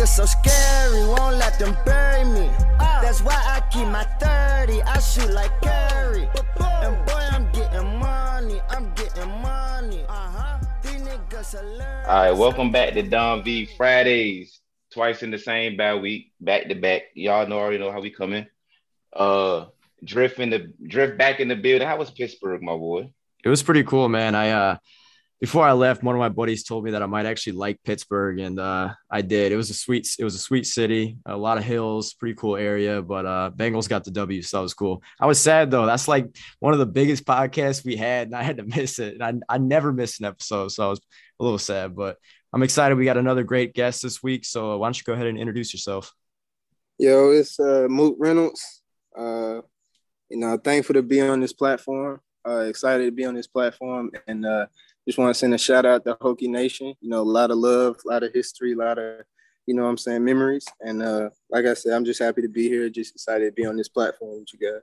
niggas so scary, won't let them bury me. That's why I keep my 30, I shoot like Curry. And boy, I'm getting money, I'm getting money. Uh-huh. These niggas. All right, welcome back to Don V Fridays. Twice in the same bad week, back to back. Y'all know already know how we coming. Uh, drift in the drift back in the building. How was Pittsburgh, my boy? It was pretty cool, man. I uh before I left, one of my buddies told me that I might actually like Pittsburgh, and uh, I did. It was a sweet, it was a sweet city, a lot of hills, pretty cool area. But uh, Bengals got the W, so that was cool. I was sad though. That's like one of the biggest podcasts we had, and I had to miss it. And I, I never miss an episode, so I was a little sad. But I'm excited. We got another great guest this week. So why don't you go ahead and introduce yourself? Yo, it's uh, Mook Reynolds. Uh, you know, thankful to be on this platform. Uh, excited to be on this platform, and uh, just want to send a shout out to Hokie Nation. You know, a lot of love, a lot of history, a lot of, you know, what I'm saying memories. And uh, like I said, I'm just happy to be here. Just excited to be on this platform with you guys.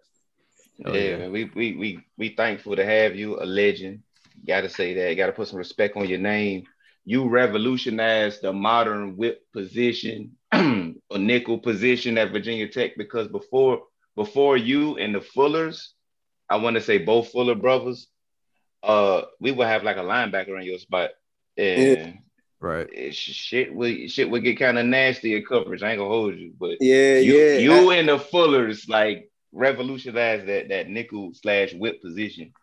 Oh, yeah, man. We, we we we thankful to have you, a legend. Got to say that. Got to put some respect on your name. You revolutionized the modern whip position, a nickel position at Virginia Tech because before before you and the Fullers, I want to say both Fuller brothers, uh, we would have like a linebacker in your spot, and Yeah. Right. it- shit would shit would get kind of nasty in coverage. I ain't gonna hold you, but Yeah, you, yeah. you I- and the Fullers like revolutionized that that nickel slash whip position.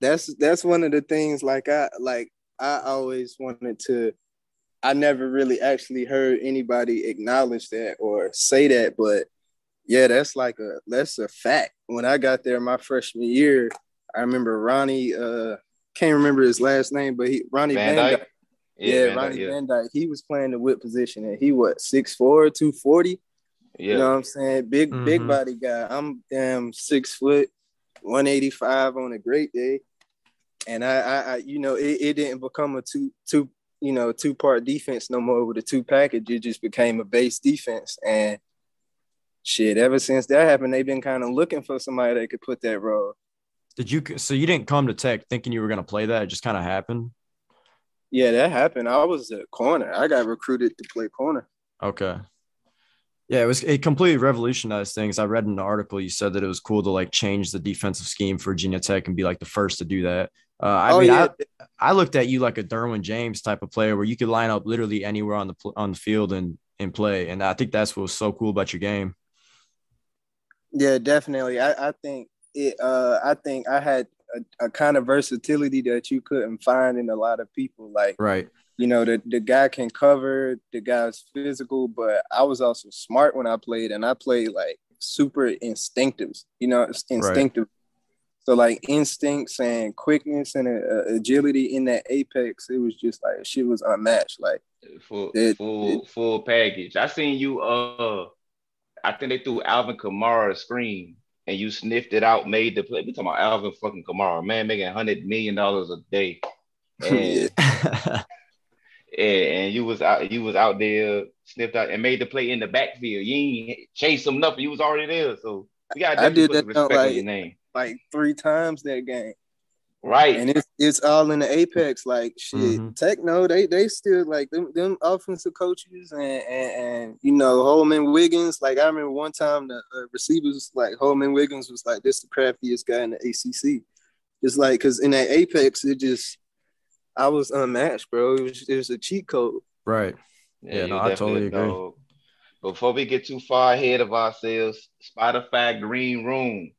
that's that's one of the things. Like I like I always wanted to. I never really actually heard anybody acknowledge that or say that, but yeah, that's like a that's a fact. When I got there my freshman year, I remember Ronnie. Uh, can't remember his last name, but he Ronnie Van Van Dyke? Dyke. Yeah, Yeah, man, Ronnie yeah, Van Dyke. He was playing the whip position, and he what 6'4", 240? yeah. You know what I'm saying? Big, big Mhm. body guy. I'm damn six foot, 185 on a great day. And I, I, I you know, it, it didn't become a two, two, you know, two part defense no more with a two package. It just became a base defense. And shit, ever since that happened, they've been kind of looking for somebody that could put that role. Did you? So you didn't come to Tech thinking you were gonna play that? It just kind of happened. Yeah, that happened. I was a corner. I got recruited to play corner. Okay. Yeah, it was it completely revolutionized things. I read in an article you said that it was cool to like change the defensive scheme for Virginia Tech and be like the first to do that. Uh, I Oh, mean, yeah. I, I looked at you like a Derwin James type of player where you could line up literally anywhere on the on the field and and play. And I think that's what was so cool about your game. Yeah, definitely. I, I think it. Uh, I think I had a, a kind of versatility that you couldn't find in a lot of people. Like Right. you know, the the guy can cover, the guy's physical, but I was also smart when I played, and I played like super instinctive. You know, it's instinctive. So like instincts and quickness and uh, agility in that apex, it was just like shit was unmatched. Like full It- full full package. I seen you uh I think they threw Alvin Kamara a screen and you sniffed it out, made the play. We talking about Alvin fucking Kamara, man making hundred million dollars a day. And, and and you was out you was out there sniffed out and made the play in the backfield. You ain't chase him nothing. You was already there. So we gotta I did that, like- your name. like three times that game. Right. and it's it's all in the apex. Like shit, Mhm. Techno, they they still like them them offensive coaches and, and and you know Holmon Wiggins. Like I remember one time the uh, receivers like Holmon Wiggins was like this the craftiest guy in the ACC. It's like because in that apex, it just I was unmatched, bro. It was it was a cheat code. right. Yeah, you no, I totally a agree. dog. before we get too far ahead of ourselves, Spotify Green Room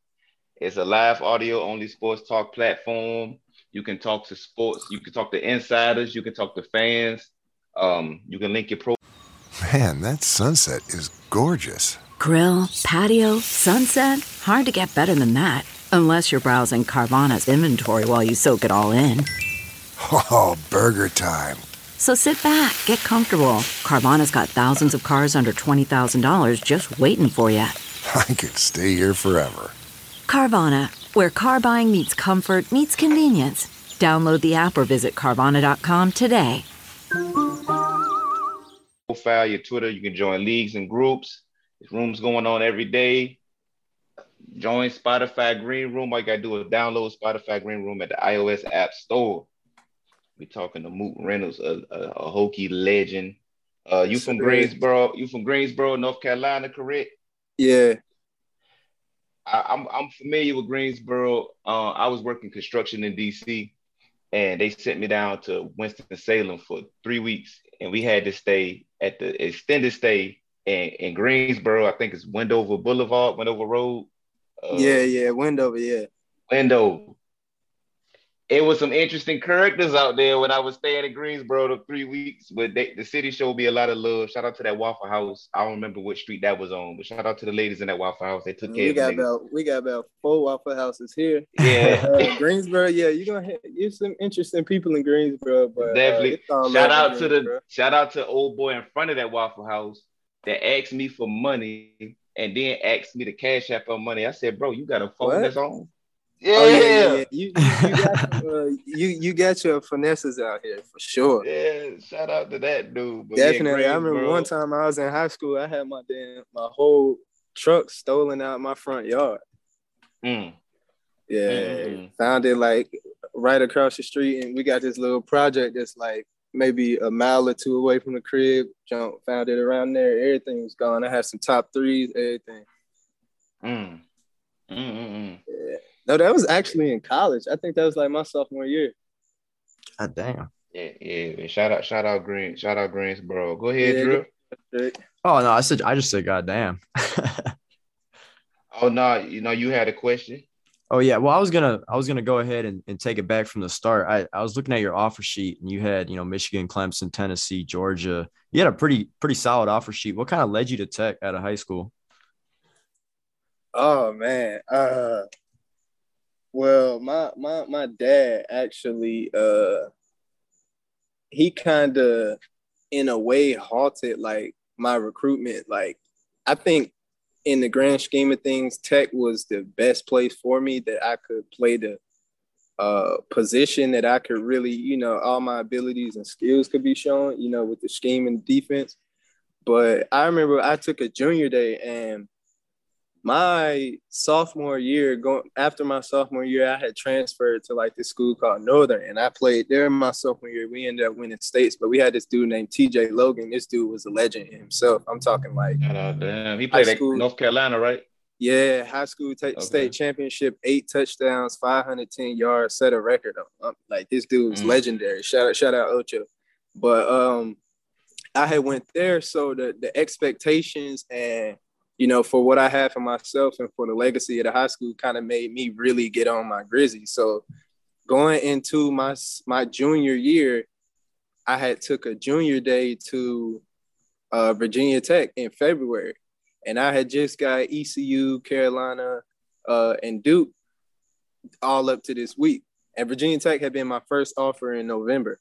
is a live audio only sports talk platform. You can talk to sports, you can talk to insiders, you can talk to fans. Um, you can link your pro. Man, that sunset is gorgeous. Grill, patio, sunset. Hard to get better than that. Unless you're browsing Carvana's inventory while you soak it all in. Oh, burger time. So sit back, get comfortable. Carvana's got thousands of cars under $20,000 just waiting for you. I could stay here forever. Carvana, where car buying meets comfort, meets convenience. Download the app or visit Carvana.com today. Profile your Twitter. You can join leagues and groups. There's rooms going on every day. Join Spotify Green Room. All you gotta do is download Spotify Green Room at the iOS App Store. We're talking to Mook Reynolds, a, a, a Hokie legend. Uh, you from Greensboro? You from Greensboro, North Carolina, correct? Yeah. I, am I'm, I'm familiar with Greensboro. Uh, I was working construction in DC, and they sent me down to Winston Salem for three weeks, and we had to stay at the extended stay in, in Greensboro. I think it's Wendover Boulevard, Wendover Road. Uh, yeah, yeah, Wendover, yeah. Wendover it was some interesting characters out there when I was staying in Greensboro the three weeks. But they, the city showed me a lot of love. Shout out to that Waffle House. I don't remember what street that was on, but shout out to the ladies in that Waffle House. They took care we of got me. about we got about four Waffle Houses here. Yeah, uh, Greensboro. Yeah, you're gonna hit, you some interesting people in Greensboro. But uh, definitely shout out to the shout out to old boy in front of that Waffle House that asked me for money and then asked me to cash out for money. I said, bro, you got a phone what? that's on. Yeah, oh, yeah, yeah. You, you, got, uh, you, you got your finesses out here for sure. Yeah, shout out to that dude. Definitely. Yeah, I remember one time I was in high school, I had my damn my whole truck stolen out my front yard. Mm. Yeah, mm-hmm. found it like right across the street, and we got this little project that's like maybe a mile or two away from the crib. Jump found it around there. Everything was gone. I had some top threes, everything. Mm. Mm-mm-mm. Yeah. No, that was actually in college. I think that was like my sophomore year. God damn. Yeah, yeah. Shout out, shout out Green, shout out Greensboro. Go ahead, yeah, Drew. Oh no, I said I just said God damn. oh no, you know you had a question. Oh yeah, well I was gonna I was gonna go ahead and, and take it back from the start. I, I was looking at your offer sheet and you had you know Michigan, Clemson, Tennessee, Georgia. You had a pretty pretty solid offer sheet. What kind of led you to Tech out of high school? Oh man, uh, well, my my my dad actually uh he kind of in a way halted like my recruitment. Like I think in the grand scheme of things, Tech was the best place for me that I could play the uh position that I could really, you know, all my abilities and skills could be shown, you know, with the scheme and defense. But I remember I took a junior day and my sophomore year, going after my sophomore year, I had transferred to like this school called Northern, and I played there in my sophomore year. We ended up winning states, but we had this dude named T.J. Logan. This dude was a legend himself. I'm talking like, oh, damn, he played at North Carolina, right? Yeah, high school t- okay. state championship, eight touchdowns, 510 yards, set a record. Like this dude was mm. legendary. Shout out, shout out Ocho. But um, I had went there, so the the expectations and you know, for what I had for myself and for the legacy of the high school kind of made me really get on my Grizzlies. So going into my my junior year, I had took a junior day to uh, Virginia Tech in February, and I had just got ECU, Carolina, uh, and Duke all up to this week. And Virginia Tech had been my first offer in November.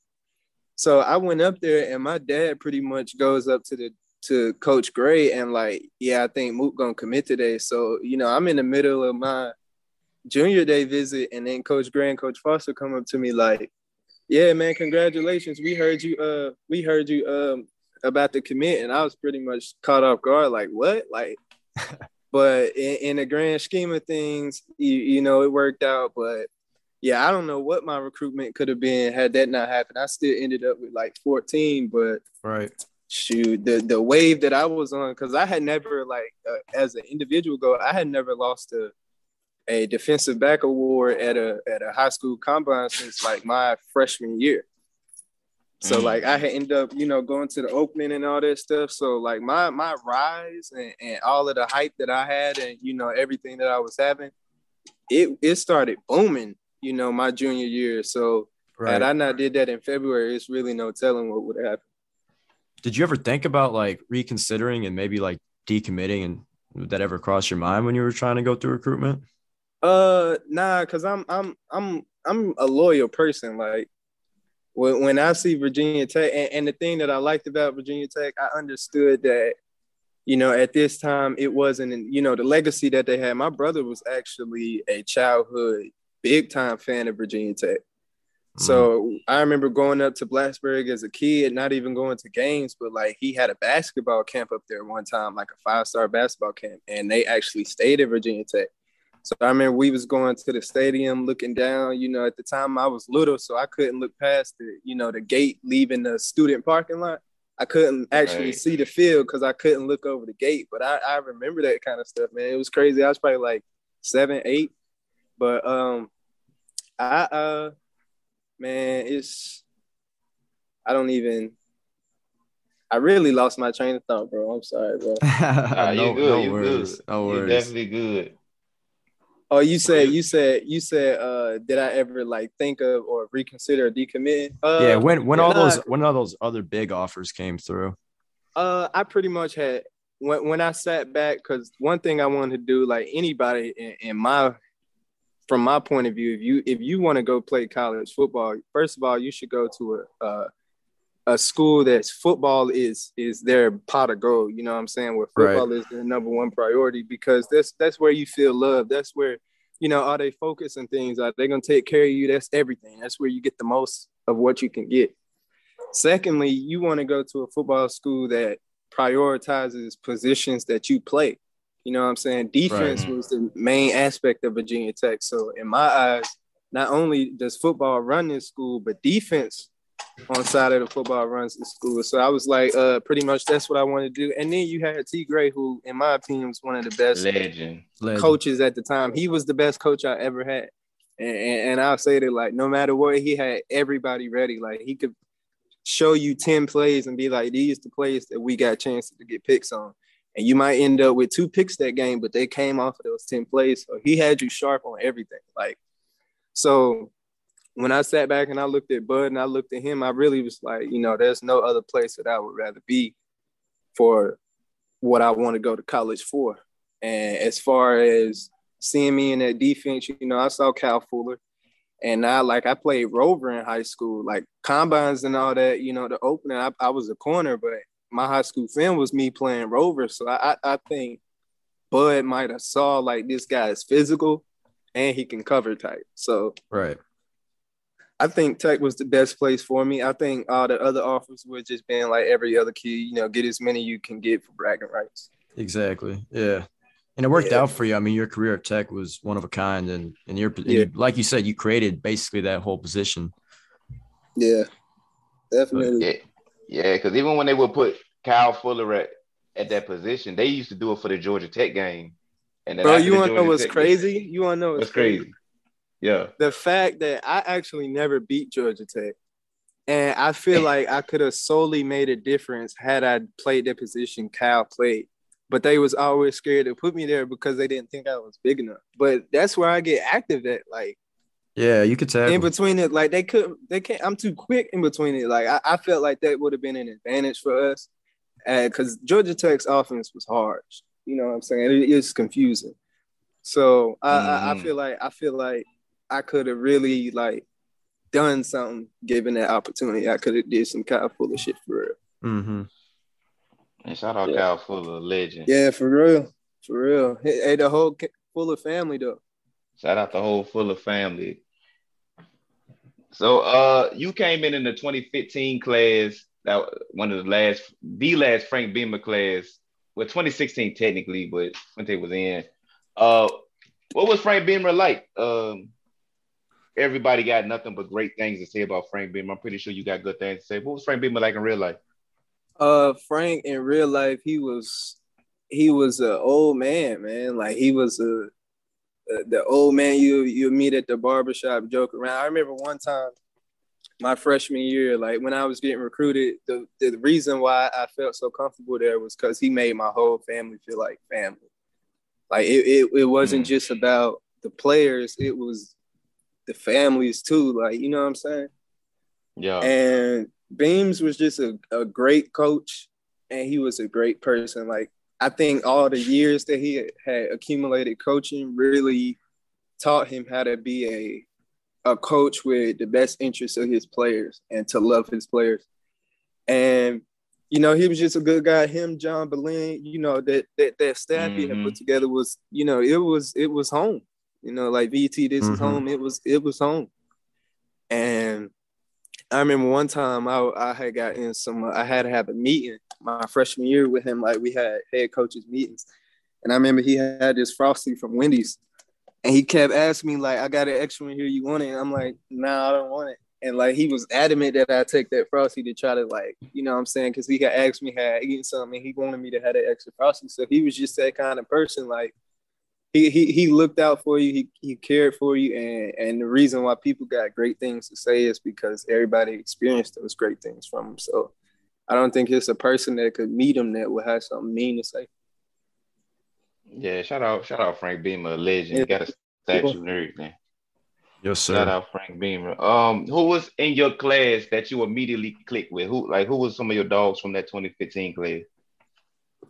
So I went up there, and my dad pretty much goes up to the to Coach Gray and like, yeah, I think Mook gonna commit today. So you know, I'm in the middle of my junior day visit, and then Coach Gray and Coach Foster come up to me like, yeah, man, congratulations. We heard you. Uh, we heard you um about the commit, and I was pretty much caught off guard. Like, what? Like, but in, in the grand scheme of things, you, you know, it worked out. But yeah, I don't know what my recruitment could have been had that not happened. I still ended up with like 14, but right shoot the the wave that I was on because I had never like uh, as an individual go I had never lost a a defensive back award at a at a high school combine since like my freshman year. So Mm. like I had ended up, you know, going to the opening and all that stuff. So like my my rise and, and all of the hype that I had and you know everything that I was having, it it started booming, you know, my junior year. So had I not did that in February, it's really no telling what would happen. Did you ever think about like reconsidering and maybe like decommitting and would that ever cross your mind when you were trying to go through recruitment? Uh, nah, cause I'm I'm I'm I'm a loyal person. Like when when I see Virginia Tech, and, and the thing that I liked about Virginia Tech, I understood that, you know, at this time it wasn't, you know, the legacy that they had. My brother was actually a childhood big time fan of Virginia Tech. So I remember going up to Blacksburg as a kid, not even going to games, but like he had a basketball camp up there one time, like a five star basketball camp, and they actually stayed at Virginia Tech. So I remember we was going to the stadium, looking down. You know, at the time I was little, so I couldn't look past the, you know, the gate leaving the student parking lot. I couldn't actually Right. see the field because I couldn't look over the gate. But I, I remember that kind of stuff, man. It was crazy. I was probably like seven, eight. But um, I uh, man, it's I don't even. I really lost my train of thought, bro. I'm sorry, bro. Nah, you no, good. no you worries. good. No you worries. definitely good. Oh, you said you said you said uh did I ever like think of or reconsider decommitting? Uh yeah, when when all nah, those when all those other big offers came through. uh I pretty much had when when I sat back because one thing I wanted to do, like anybody in, in my from my point of view, if you if you want to go play college football, first of all, you should go to a uh, a school that's football is is their pot of gold. You know what I'm saying? Where Right. football is their number one priority because that's that's where you feel love. That's where you know are they focus and things are they gonna take care of you? That's everything. That's where you get the most of what you can get. Secondly, you want to go to a football school that prioritizes positions that you play. You know what I'm saying? Defense Right. was the main aspect of Virginia Tech. So in my eyes, not only does football run this school, but defense on side of the football runs the school. So I was like, uh, pretty much that's what I wanted to do. And then you had T. Gray, who, in my opinion, was one of the best Legend. Legend. coaches at the time. He was the best coach I ever had. And, and, and I'll say that like no matter what, he had everybody ready. Like he could show you 10 plays and be like, these the plays that we got chances to get picks on. And you might end up with two picks that game, but they came off of those 10 plays. So he had you sharp on everything. Like, so when I sat back and I looked at Bud and I looked at him, I really was like, you know, there's no other place that I would rather be for what I want to go to college for. And as far as seeing me in that defense, you know, I saw Cal Fuller. And I like I played Rover in high school, like combines and all that, you know, the opening, I, I was a corner, but my high school film was me playing Rover. So I, I, I think Bud might have saw like this guy is physical and he can cover tight. So Right. I think Tech was the best place for me. I think all the other offers were just being like every other kid, you know, get as many you can get for bragging rights. Exactly. Yeah. And it worked Yeah. out for you. I mean, your career at Tech was one of a kind, and and you're and Yeah. you, like you said, you created basically that whole position. Yeah, definitely. Yeah, yeah. Because even when they would put Kyle Fuller at, at that position, they used to do it for the Georgia Tech game. And then Bro, you want to know what's Tech game- crazy? You want to know what's, What's crazy? Yeah. The fact that I actually never beat Georgia Tech. And I feel like I could have solely made a difference had I played that position Cal played. But they was always scared to put me there because they didn't think I was big enough. But that's where I get active at. Like Yeah, you could tell. in between it, like they could they can't I'm too quick in between it. Like I, I felt like that would have been an advantage for us. Because Georgia Tech's offense was hard. You know what I'm saying? It is confusing. So I, I, I Mhm. feel like I feel like I could have really like done something given that opportunity. I could have did some Kyle Fuller shit for real. Mm-hmm. And shout out Yeah. Kyle Fuller, legend. Yeah, for real, for real. Hey, hey, the whole K- Fuller family though. Shout out the whole Fuller family. So uh you came in in the 2015 class, that one of the last the last Frank Beamer class. Well, 2016 technically, but Fuente was in. Uh what was Frank Beamer like? Um everybody got nothing but great things to say about Frank Beamer. I'm pretty sure you got good things to say. What was Frank Beamer like in real life? Uh, Frank in real life, he was he was an old man, man. Like he was a the old man you you meet at the barbershop, joke around. I remember one time my freshman year, like when I was getting recruited, the, the reason why I felt so comfortable there was because he made my whole family feel like family. Like it, it, it wasn't mm. just about the players, it was the families too. Like, you know what I'm saying? Yeah. And Beams was just a, a great coach and he was a great person. Like I think all the years that he had accumulated coaching really taught him how to be a a coach with the best interests of his players and to love his players. And you know, he was just a good guy. Him, John Ballein, you know, that that that staff mm-hmm. he had put mm-hmm. together was, you know, it was it was home. You know, like VT, this mm-hmm. is home. It was it was home. And I remember one time I I had got in some I had to have a meeting my freshman year with him. Like we had head coaches meetings, and I remember he had this frosty from Wendy's, and he kept asking me like, "I got an extra one here. You want it?" And I'm like, "Nah, I don't want it." And like he was adamant that I take that frosty to try to like, you know what I'm saying? Because he had asked me had eaten something, and he wanted me to have that extra frosty. So he was just that kind of person. Like he he he looked out for you. He he cared for you, and and the reason why people got great things to say is because everybody experienced those great things from him. So I don't think it's a person that could meet him that would have something mean to say. Yeah, shout out, shout out Frank Beamer, a legend. Yeah. Got a statue and everything. Yes, sir. Shout out Frank Beamer. Um, who was in your class that you immediately clicked with? Who like who was some of your dogs from that 2015 class?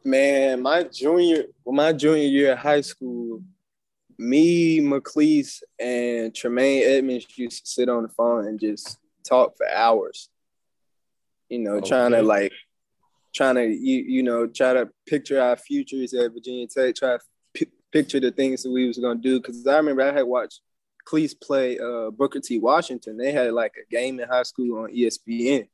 Man, my junior, my junior year of high school, me, McClease, and Tremaine Edmunds used to sit on the phone and just talk for hours you know, okay. trying to like trying to you you know try to picture our futures at Virginia Tech, try to p- picture the things that we was gonna do. Because I remember I had watched Clease play uh, Booker T. Washington. They had like a game in high school on ESPN,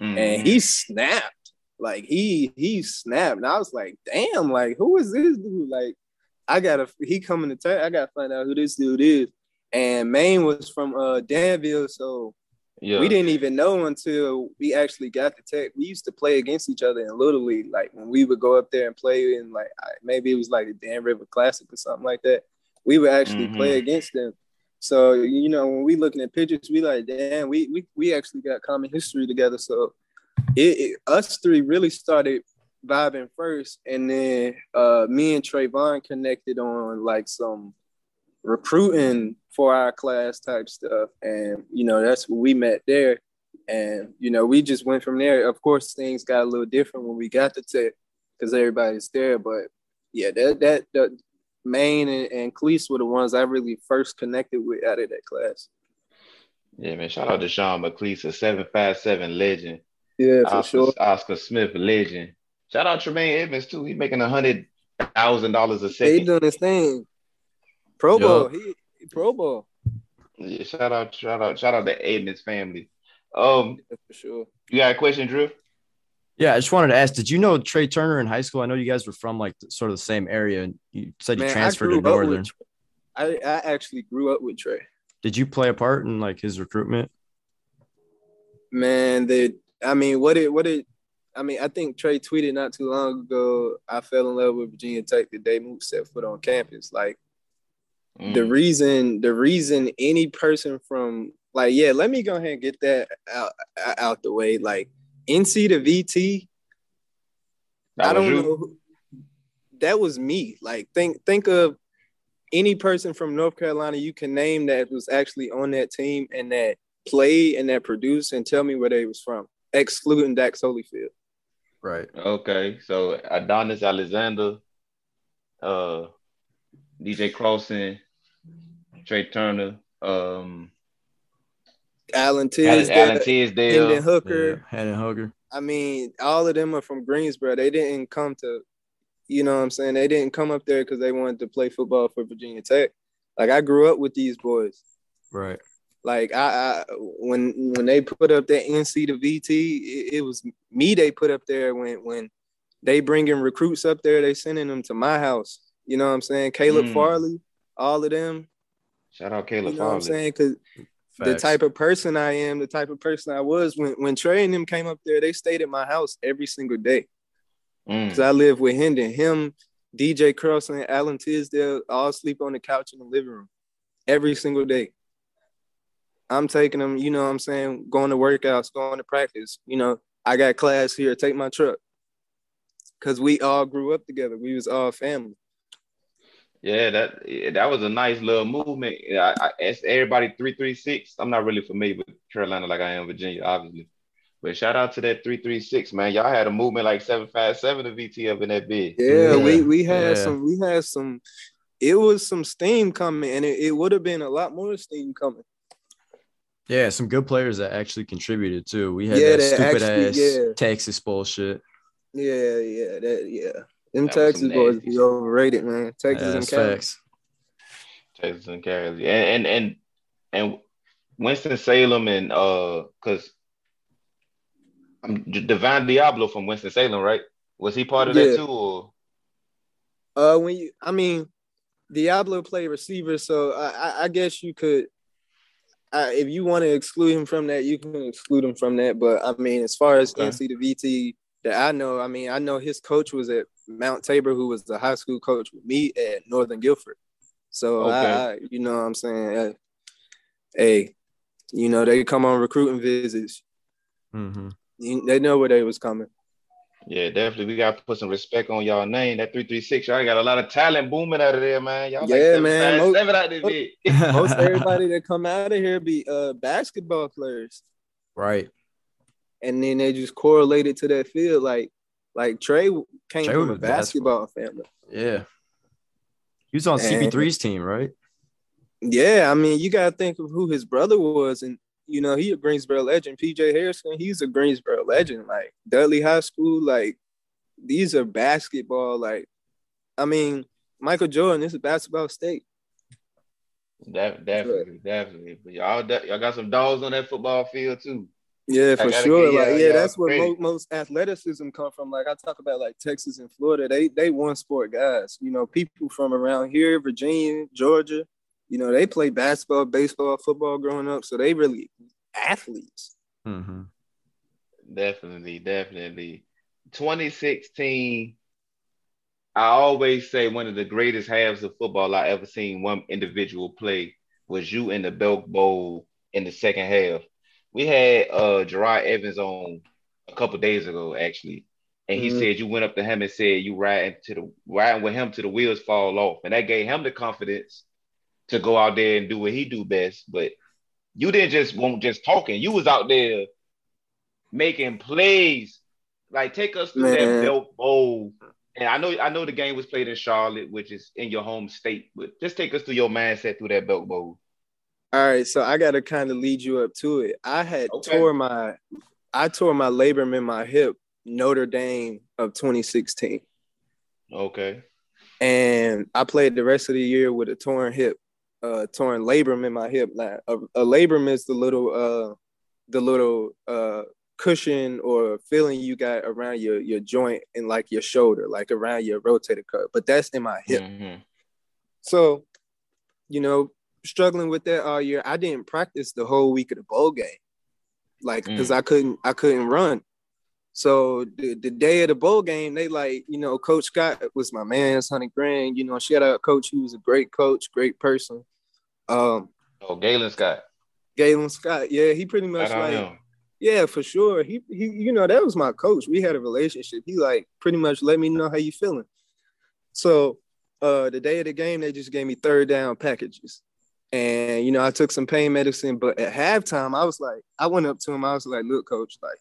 mm-hmm. and he snapped. Like he he snapped, and I was like, "Damn! Like who is this dude? Like I gotta he coming to tech. I gotta find out who this dude is." And Maine was from uh Danville, so yeah. We didn't even know until we actually got the tech. We used to play against each other in Little League. Like when we would go up there and play in like maybe it was like a Dan River Classic or something like that. We would actually mm-hmm. play against them. So you know when we looking at pictures, we like damn, we we we actually got common history together. So it, it us three really started vibing first, and then uh, me and Trayvon connected on like some recruiting for our class type stuff. And, you know, that's what we met there. And, you know, we just went from there. Of course, things got a little different when we got to tech because everybody's there. But yeah, that, that, that Maine and, and Clease were the ones I really first connected with out of that class. Yeah, man. Shout out to Sean McClease, a 757 legend. Yeah, for Oscar, sure. Oscar Smith, legend. Shout out Tremaine Edmunds, too. He's making a hundred thousand dollars a second. He doing his thing. Pro Bowl. He, he Pro Bowl. Yeah, shout out, shout out, shout out to Edmunds family. Um, yeah, for sure. You got a question, Drew? Yeah, I just wanted to ask, did you know Trey Turner in high school? I know you guys were from like sort of the same area, and you said Man, you transferred to Northern. I, I actually grew up with Trey. Did you play a part in like his recruitment? Man, the I mean, what did what did? I mean, I think Trey tweeted not too long ago. I fell in love with Virginia Tech the day Mook set foot on campus. Like Mm. The reason, the reason any person from like, yeah, let me go ahead and get that out, out the way. Like NC to VT, I don't you? know. That was me. Like think think of any person from North Carolina you can name that was actually on that team and that played and that produced and tell me where they was from, excluding Dax Hollifield. Right. Okay. So Adonis Alexander, uh, DJ Crossan, Trey Turner, um, Alan Tisdale, Alan Tisdale, Hendon Hooker, yeah, Hendon Hooker. I mean, all of them are from Greensboro. They didn't come to, you know what I'm saying? They didn't come up there because they wanted to play football for Virginia Tech. Like I grew up with these boys. Right. Like I, I when when they put up that NC to VT, it, it, was me they put up there when when they bringing recruits up there, they sending them to my house. You know what I'm saying? Caleb mm. Farley, all of them. Shout out Caleb. You know what I'm saying? Because the type of person I am, the type of person I was when when Trey and them came up there, they stayed at my house every single day. Because mm. I live with Hendon, him, DJ Crossan, Alan Tisdale, all sleep on the couch in the living room every single day. I'm taking them, you know what I'm saying, going to workouts, going to practice. You know, I got class here, take my truck. Cause we all grew up together. We was all family. Yeah, that that was a nice little movement. I, I asked everybody three three six. I'm not really familiar with Carolina like I am Virginia, obviously. But shout out to that three three six man. Y'all had a movement like seven five seven to VT up in that bid. Yeah, Yeah. we we had Yeah. some we had some it was some steam coming and it, it would have been a lot more steam coming. Yeah, some good players that actually contributed too. We had Yeah, that that stupid actually- ass yeah. Texas bullshit. Yeah, yeah, that yeah. Them Texas boys be overrated, man. Texas Yeah, and that's Cali. facts. Texas and Cali. And and and and Winston Salem and uh because I'm Divine Deablo from Winston Salem, right? Was he part of Yeah. that too? Or Uh, when you, I mean, Deablo played receiver, so I, I, I guess you could, uh, if you want to exclude him from that, you can exclude him from that. But I mean, as far as Okay. NC to VT that I know, I mean, I know his coach was at Mount Tabor, who was the high school coach with me at Northern Guilford. So I, Okay. I, you know, what I'm saying, hey, you know, they come on recruiting visits. hmm You, they know where they was coming. yeah, definitely. We gotta put some respect on y'all name. That 336. Y'all got a lot of talent booming out of there, man. Y'all like Yeah, seven, man. five, Most- seven out there. bit. Most everybody that come out of here be uh basketball players. right. And then they just correlated to that field. Like, like Trey came Trey from a basketball. basketball family. Yeah. He was on And- CP3's team, right? Yeah, I mean, you gotta think of who his brother was, and you know, he a Greensboro legend. PJ Hairston, he's a Greensboro legend. Like Dudley High School, like these are basketball. Like, I mean, Michael Jordan this is basketball state. Definitely, definitely. But y'all, de- y'all got some dogs on that football field too. Yeah, for sure. give y'all- Like, yeah, y'all that's where credit. mo- most athleticism come from. Like I talk about, like Texas and Florida, they they one sport guys. You know, people from around here, Virginia, Georgia, you know, they play basketball, baseball, football growing up, so they really athletes. hmm Definitely, definitely. 2016, I always say one of the greatest halves of football I ever seen one individual play was you in the Belk Bowl in the second half. We had uh Gerard Evans on a couple days ago, actually. And he Mhm. said you went up to him and said you riding to the riding with him to the wheels fall off. And that gave him the confidence to go out there and do what he do best. But you didn't just won't just talking. You was out there making plays. Like take us through that Man. Belk Bowl. And I know I know the game was played in Charlotte, which is in your home state, but just take us through your mindset through that Belk Bowl. All right, so I got to kind of lead you up to it. I had Okay. tore my, I tore my labrum in my hip Notre Dame of 2016. Okay. and I played the rest of the year with a torn hip, uh, torn labrum in my hip. Now, a, a labrum is the little, uh, the little uh, cushion or feeling you got around your your joint and like your shoulder, like around your rotator cuff. But that's in my hip. Mhm. So, you know, struggling with that all year. I didn't practice the whole week of the bowl game, like because I couldn't I couldn't run. So the, the day of the bowl game, they like, you know, Coach Scott was my man's Honey Green. You know, shout out Coach. He was a great coach, great person. Um, Oh, Galen Scott. Galen Scott, yeah, he pretty much like, him. yeah, for sure. He he, you know, that was my coach. We had a relationship. He like pretty much let me know how you feeling. So uh the day of the game, they just gave me third down packages. And you know, I took some pain medicine, but at halftime, I was like, I went up to him, I was like, look, coach, like,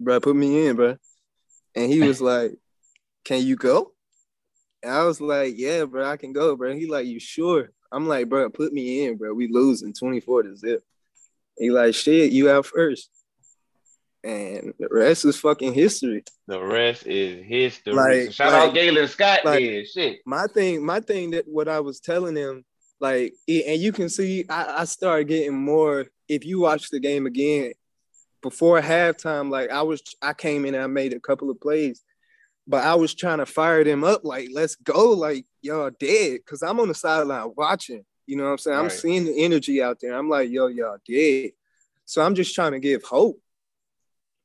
bro, put me in, bro. And he was like, Can you go? And I was like, Yeah, bro, I can go, bro. He like, You sure? I'm like, bro, put me in, bro. We losing 24 to zip. He like, shit, you out first. And the rest is fucking history. The rest is history. Like- shout like- out Galen Scott like- then. Shit. My thing, my thing that what I was telling him, like, and you can see I, I started getting more. If you watch the game again, before halftime, like I was, I came in and I made a couple of plays, but I was trying to fire them up, like, let's go, like y'all dead, because I'm on the sideline watching. You know what I'm saying? I'm seeing the energy out there. I'm like, yo, y'all dead. So I'm just trying to give hope.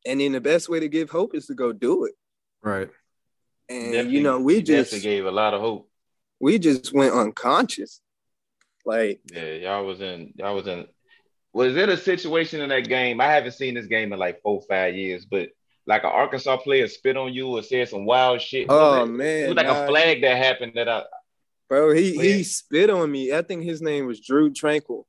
And then the best way to give hope is to go do it. Right. And Definitely- you know, we just definitely gave a lot of hope. we just went unconscious. Like Yeah, y'all was in y'all was in Was it a situation in that game? I haven't seen this game in like four, five years, but like an Arkansas player spit on you or said some wild shit. Oh was it, man, it was like nah. a flag that happened that I. bro. He Yeah. he spit on me. I think his name was Drew Tranquil.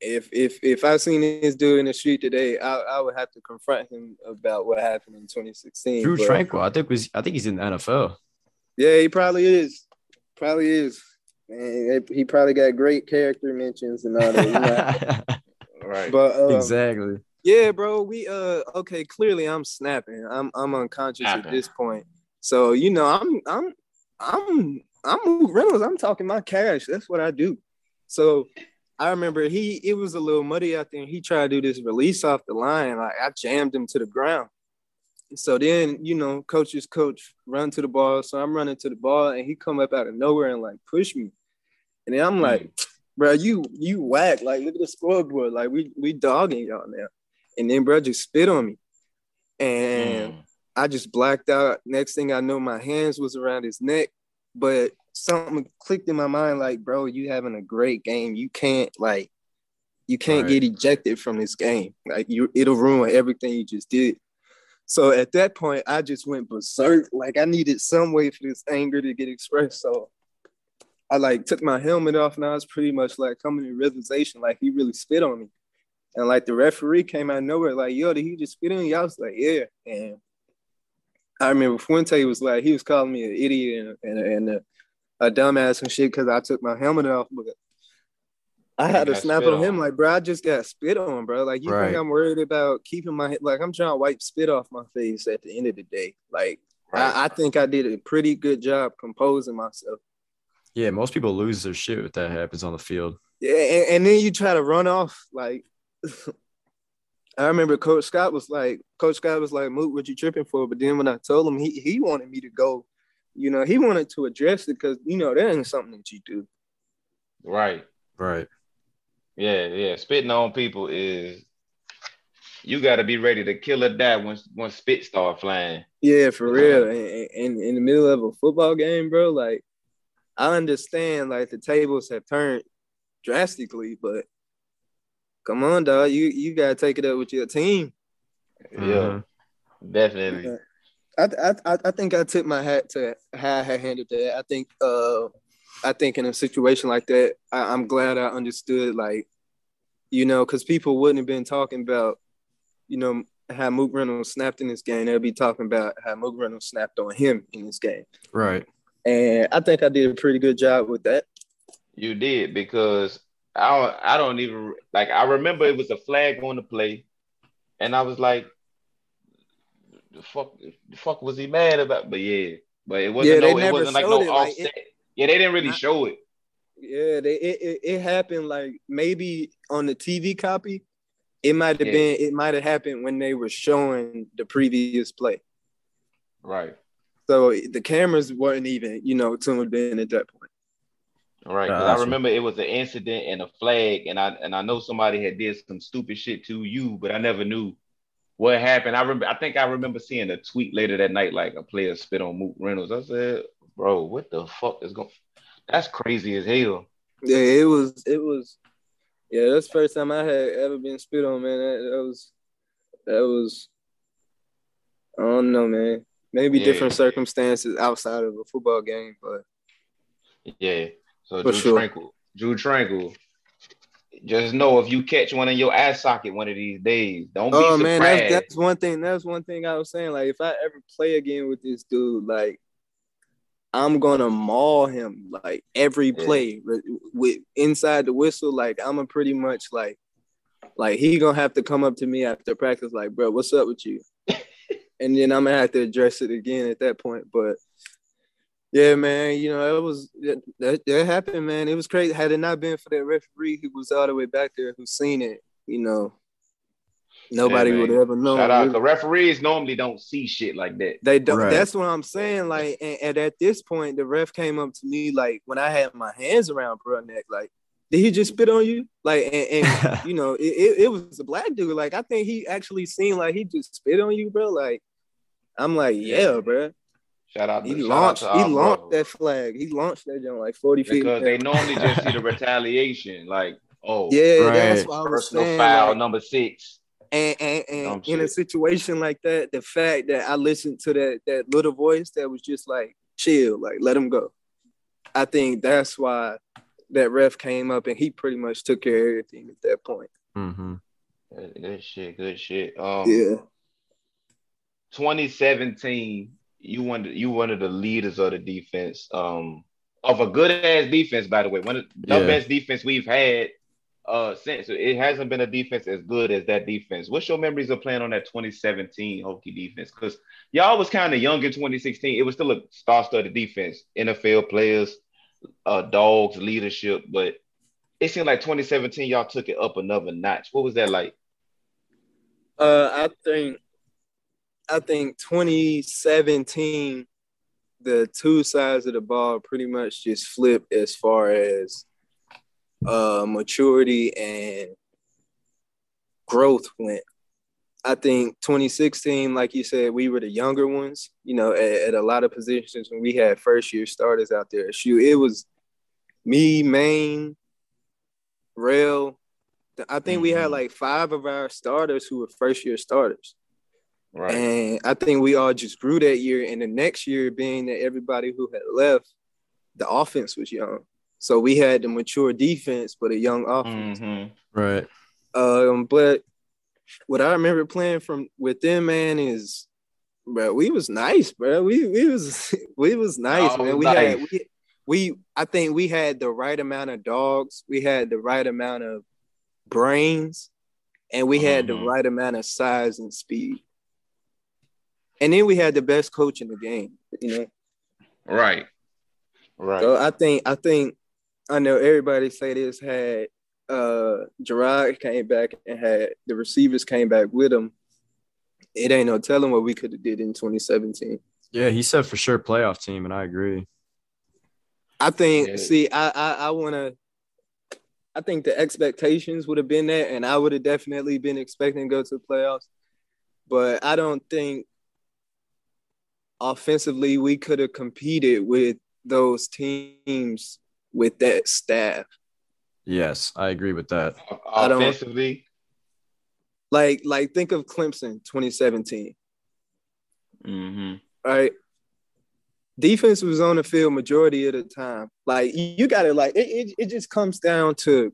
If if if I seen this dude in the street today, I, I would have to confront him about what happened in 2016. Drew but- Tranquil, I think was I think he's in the NFL. Yeah, he probably is. Probably is. Man, he probably got great character mentions and all that. you know? Right. But um, exactly. Yeah, bro. We uh okay, clearly I'm snapping. I'm I'm unconscious at this point. So, you know, I'm I'm I'm I'm Mook Reynolds. I'm talking my cash. That's what I do. So I remember he it was a little muddy out there and he tried to do this release off the line. Like I jammed him to the ground. So then, you know, coach's coach run to the ball. So I'm running to the ball and he come up out of nowhere and like push me. And then I'm like, bro, you you whack. Like, look at the scoreboard. Like, we we dogging y'all now. And then bro just spit on me. And Mm. I just blacked out. Next thing I know, my hands was around his neck. But something clicked in my mind, like, bro, you having a great game. You can't like you can't Right. get ejected from this game. Like you it'll ruin everything you just did. So at that point, I just went berserk. Like I needed some way for this anger to get expressed. So I like took my helmet off and I was pretty much like coming to realization, like he really spit on me. And like the referee came out nowhere, like, yo, did he just spit on you? I was like, yeah. And I remember Fuente was like, he was calling me an idiot and, and, and a, a dumbass and shit because I took my helmet off. But I had to snap on him like, bro, I just got spit on, bro. Like, you Right. think I'm worried about keeping my like I'm trying to wipe spit off my face at the end of the day. Like, Right. I, I think I did a pretty good job composing myself. Yeah, most people lose their shit if that happens on the field. Yeah, and, and then you try to run off. Like, I remember Coach Scott was like, Coach Scott was like, Mook, what you tripping for? But then when I told him, he he wanted me to go. You know, he wanted to address it because you know that ain't something that you do. right. Right. Yeah, yeah. Spitting on people is you got to be ready to kill or die once once spit start flying. Yeah, for real. And, and in the middle of a football game, bro, like I understand like the tables have turned drastically, but come on, dog, you you gotta take it up with your team. Yeah, Mhm. definitely. I, I I I think I took my hat to how I handled that. I think uh I think in a situation like that, I, I'm glad I understood like, you know, because people wouldn't have been talking about, you know, how Mook Reynolds snapped in this game. They'll be talking about how Mook Reynolds snapped on him in this game. Right. And I think I did a pretty good job with that. You did because I don't, I don't even like. I remember it was a flag on the play, and I was like, "The fuck, the fuck was he mad about?" But yeah, but it wasn't Yeah, they no, it never wasn't like showed no it, like, offset. Yeah, they didn't really Not- show it. Yeah, they it, it, it happened like maybe on the TV copy. It might have Yeah. been it might have happened when they were showing the previous play. Right, So the cameras weren't even, you know, tuned in at that point. right. 'Cause Gotcha. I remember it was an incident and a flag, and I and I know somebody had did some stupid shit to you, but I never knew what happened. I remember. I think I remember seeing a tweet later that night, like a player spit on Mook Reynolds. I said, "Bro, what the fuck is going?" That's crazy as hell. Yeah, it was it was yeah, that's the first time I had ever been spit on, man. That, that was that was I don't know, man. Maybe Yeah. different circumstances outside of a football game, but Yeah. So For Drew sure. Tranquil, Drew Tranquil. Just know if you catch one in your ass socket one of these days, don't be oh surprised. man, that's, that's one thing. That's one thing I was saying. Like, if I ever play again with this dude, like, I'm gonna maul him like every play with, with inside the whistle. Like, I'm a pretty much like, like he gonna have to come up to me after practice, like, bro, what's up with you? and then I'm gonna have to address it again at that point. But yeah, man, you know, it was that, that, that happened, man. It was crazy. Had it not been for that referee who was all the way back there who seen it, you know, nobody Yeah, would ever know. Shout out. The referees normally don't see shit like that. They don't. Right. That's what I'm saying. Like, and, and at this point, the ref came up to me like when I had my hands around bro neck, like, did he just spit on you? Like, and, and you know, it, it, it was a black dude. Like, I think he actually seemed like he just spit on you, bro. Like, I'm like, yeah, bro. Shout out. He to, launched. out to He our launched brothers. that flag. He launched that joint like 40 feet. because they normally just see the retaliation. Like, Oh, Yeah, Right. that's what I was personal saying. foul like- number six. And and, and in a situation like that, the fact that I listened to that that little voice that was just like chill, like let him go. I think that's why that ref came up and he pretty much took care of everything at that point. Mm-hmm. Good, good shit. Good shit. Um, Yeah. 2017, you one you one of the leaders of the defense. Um, of a good ass defense, by the way, one of the Yeah. best defense we've had. Uh, since it hasn't been a defense as good as that defense. What's your memories of playing on that 2017 Hokie defense? Because y'all was kind of young in 2016. It was still a star-studded defense, NFL players, uh, dogs, leadership, but it seemed like 2017 y'all took it up another notch. What was that like? Uh, I think, I think 2017, the two sides of the ball pretty much just flipped as far as uh, maturity and growth went. I think 2016, like you said, we were the younger ones. You know, at, at a lot of positions when we had first year starters out there. Shoot, it was me, Maine, Rail. I think we had Mhm. like five of our starters who were first year starters. Right. And I think we all just grew that year. And the next year, being that everybody who had left, the offense was young. So we had the mature defense, but a young offense. Mhm. Right. Um, but what I remember playing from with them, man, is bro, we was nice, bro. We we was we was nice, Y'all man. was We had we, we I think we had the right amount of dogs, we had the right amount of brains, and we had the Mhm. right amount of size and speed. And then we had the best coach in the game, you know. Right. Right. So I think I think I know everybody say this had uh Gerard came back and had the receivers came back with him. It ain't no telling what we could have did in 2017. Yeah, he said for sure playoff team, and I agree. I think Yeah. see I I, I wanna I think the expectations would have been there and I would have definitely been expecting to go to the playoffs. But I don't think offensively we could have competed with those teams with that staff. Yes, I agree with that. I don't- Offensively. Like, like think of Clemson 2017, Mm-hmm. right? Defense was on the field majority of the time. Like you, you gotta like it, it, it just comes down to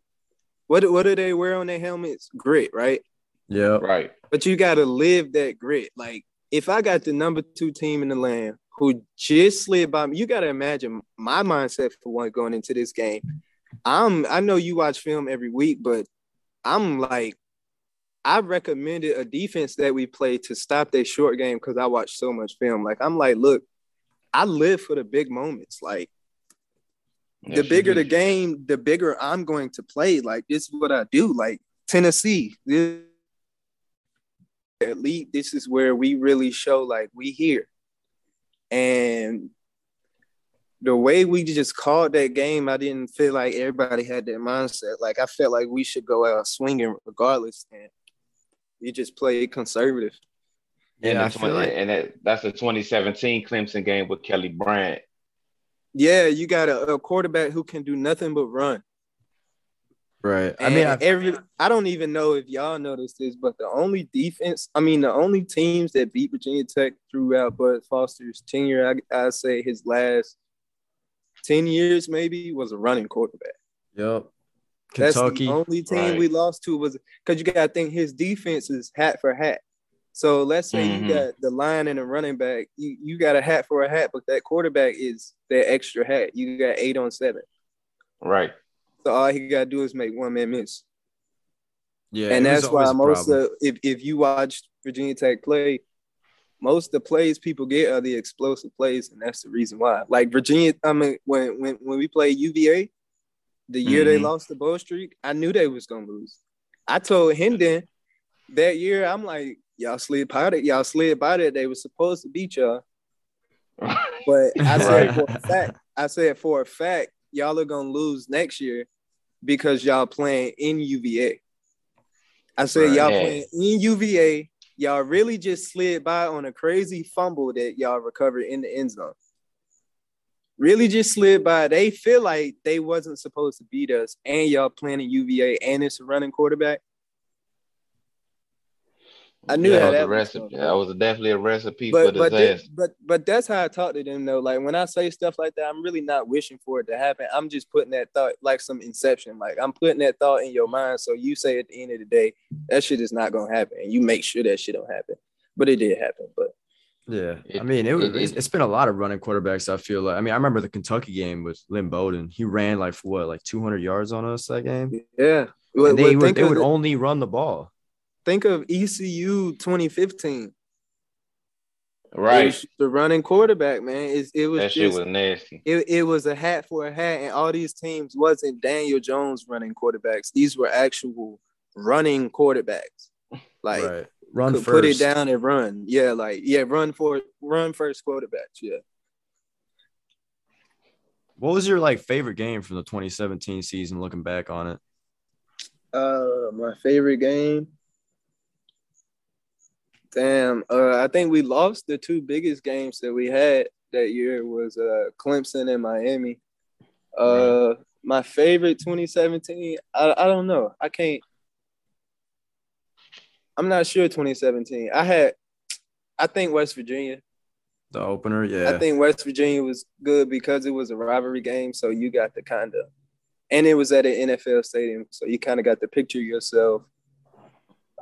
what what do they wear on their helmets? Grit, right? Yeah. Right. But you gotta live that grit. Like if I got the number two team in the land who just slid by me, you gotta imagine my mindset for one going into this game. I'm I know you watch film every week, but I'm like I recommended a defense that we play to stop their short game because I watch so much film. Like I'm like, look, I live for the big moments. Like the Yes, you bigger the game, the bigger I'm going to play. Like this is what I do. Like Tennessee, this elite. This is where we really show like we here. And the way we just called that game, I didn't feel like everybody had that mindset. Like I felt like we should go out swinging regardless, and we just played conservative. And, Yeah, the I 20 like- and that, that's the 2017 Clemson game with Kelly Bryant. Yeah, you got a, a quarterback who can do nothing but run. Right. I mean, I, every I don't even know if y'all noticed this, but the only defense, I mean, the only teams that beat Virginia Tech throughout Bud Foster's tenure, I I say his last ten years maybe was a running quarterback. yep. That's Kentucky. the only team Right. we lost to was because you got to think his defense is hat for hat. So let's say Mhm. you got the line and a running back, you, you got a hat for a hat, but that quarterback is that extra hat. You got eight on seven. Right. So all he got to do is make one man miss. yeah, and that's why most problem. of if, if you watch Virginia Tech play, most of the plays people get are the explosive plays, and that's the reason why. Like Virginia, I mean, when when when we played UVA, the year they Mhm. lost the bow streak, I knew they was gonna lose. I told Hendon that year, I'm like, y'all slid by it, y'all slid by it. They were supposed to beat y'all, but I said for a fact, I said for a fact, y'all are gonna lose next year because y'all playing in UVA. I said Right. y'all playing in UVA. Y'all really just slid by on a crazy fumble that y'all recovered in the end zone. really just slid by. They feel like they wasn't supposed to beat us, and y'all playing in UVA, and it's a running quarterback. I knew yeah, how that was a recipe. gonna That was definitely a recipe but for but disaster. thi- but but that's how I talk to them though. Like when I say stuff like that, I'm really not wishing for it to happen. I'm just putting that thought like some inception. Like I'm putting that thought in your mind. So you say at the end of the day, that shit is not gonna happen, and you make sure that shit don't happen. But it did happen. But Yeah, I mean, it, was it- it's, it- it's been a lot of running quarterbacks. I feel like. I mean, I remember the Kentucky game with Lynn Bowden. He ran like for what, like 200 yards on us that game. yeah, And they well, would, they would the- only run the ball. Think of ECU 2015. Right. the running quarterback, man. It's, it was That shit just was nasty. it, it was a hat for a hat, and all these teams wasn't Daniel Jones running quarterbacks. These were actual running quarterbacks. Like right, run could first. put it down and run. Yeah, like yeah, run for run first quarterbacks. Yeah. What was your like favorite game from the 2017 season? Looking back on it, Uh, my favorite game. Damn, uh, I think we lost the two biggest games that we had that year was uh Clemson and Miami. Uh, my favorite 2017. I I don't know. I can't. I'm not sure 2017. I had. I think West Virginia. the opener. Yeah, I think West Virginia was good because it was a rivalry game, so you got the kind of, and it was at an NFL stadium, so you kind of got to picture yourself.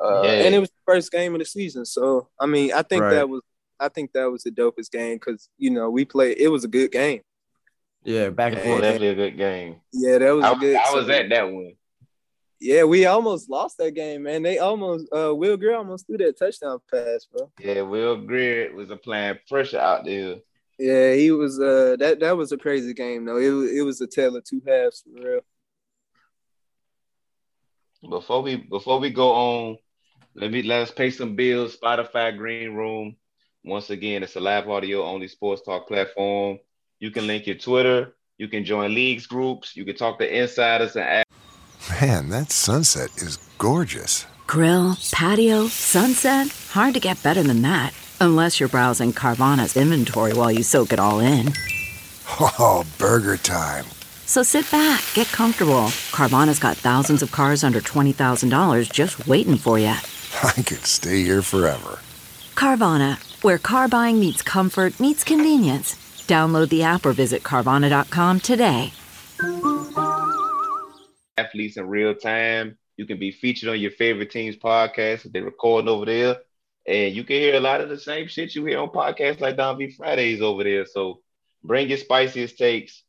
Uh, Yeah. And it was the first game of the season, so I mean, I think Right. that was, I think that was the dopest game because you know we played. It was a good game. yeah, back and It was forth. definitely a good game. Yeah, that was I, a good. I was so- at that one. Yeah, we almost lost that game, man. They almost, uh, Will Grier almost threw that touchdown pass, bro. Yeah, Will Grier was applying pressure out there. Yeah, he was. Uh, that that was a crazy game, though. It was, it was a tale of two halves for real. Before we before we go on, let me let us pay some bills. Spotify Green Room. Once again, it's a live audio only sports talk platform. You can link your Twitter. You can join leagues groups. You can talk to insiders and ask. Man, that sunset is gorgeous. Grill, patio, sunset. Hard to get better than that. Unless you're browsing Carvana's inventory while you soak it all in. Oh, burger time. So sit back, get comfortable. Carvana's got thousands of cars under $20,000 just waiting for you. I could stay here forever. Carvana, where car buying meets comfort, meets convenience. Download the app or visit Carvana.com today. athletes in real time. You can be featured on your favorite team's podcast if they're recording over there. And you can hear a lot of the same shit you hear on podcasts like Don V Fridays over there. So bring your spiciest takes.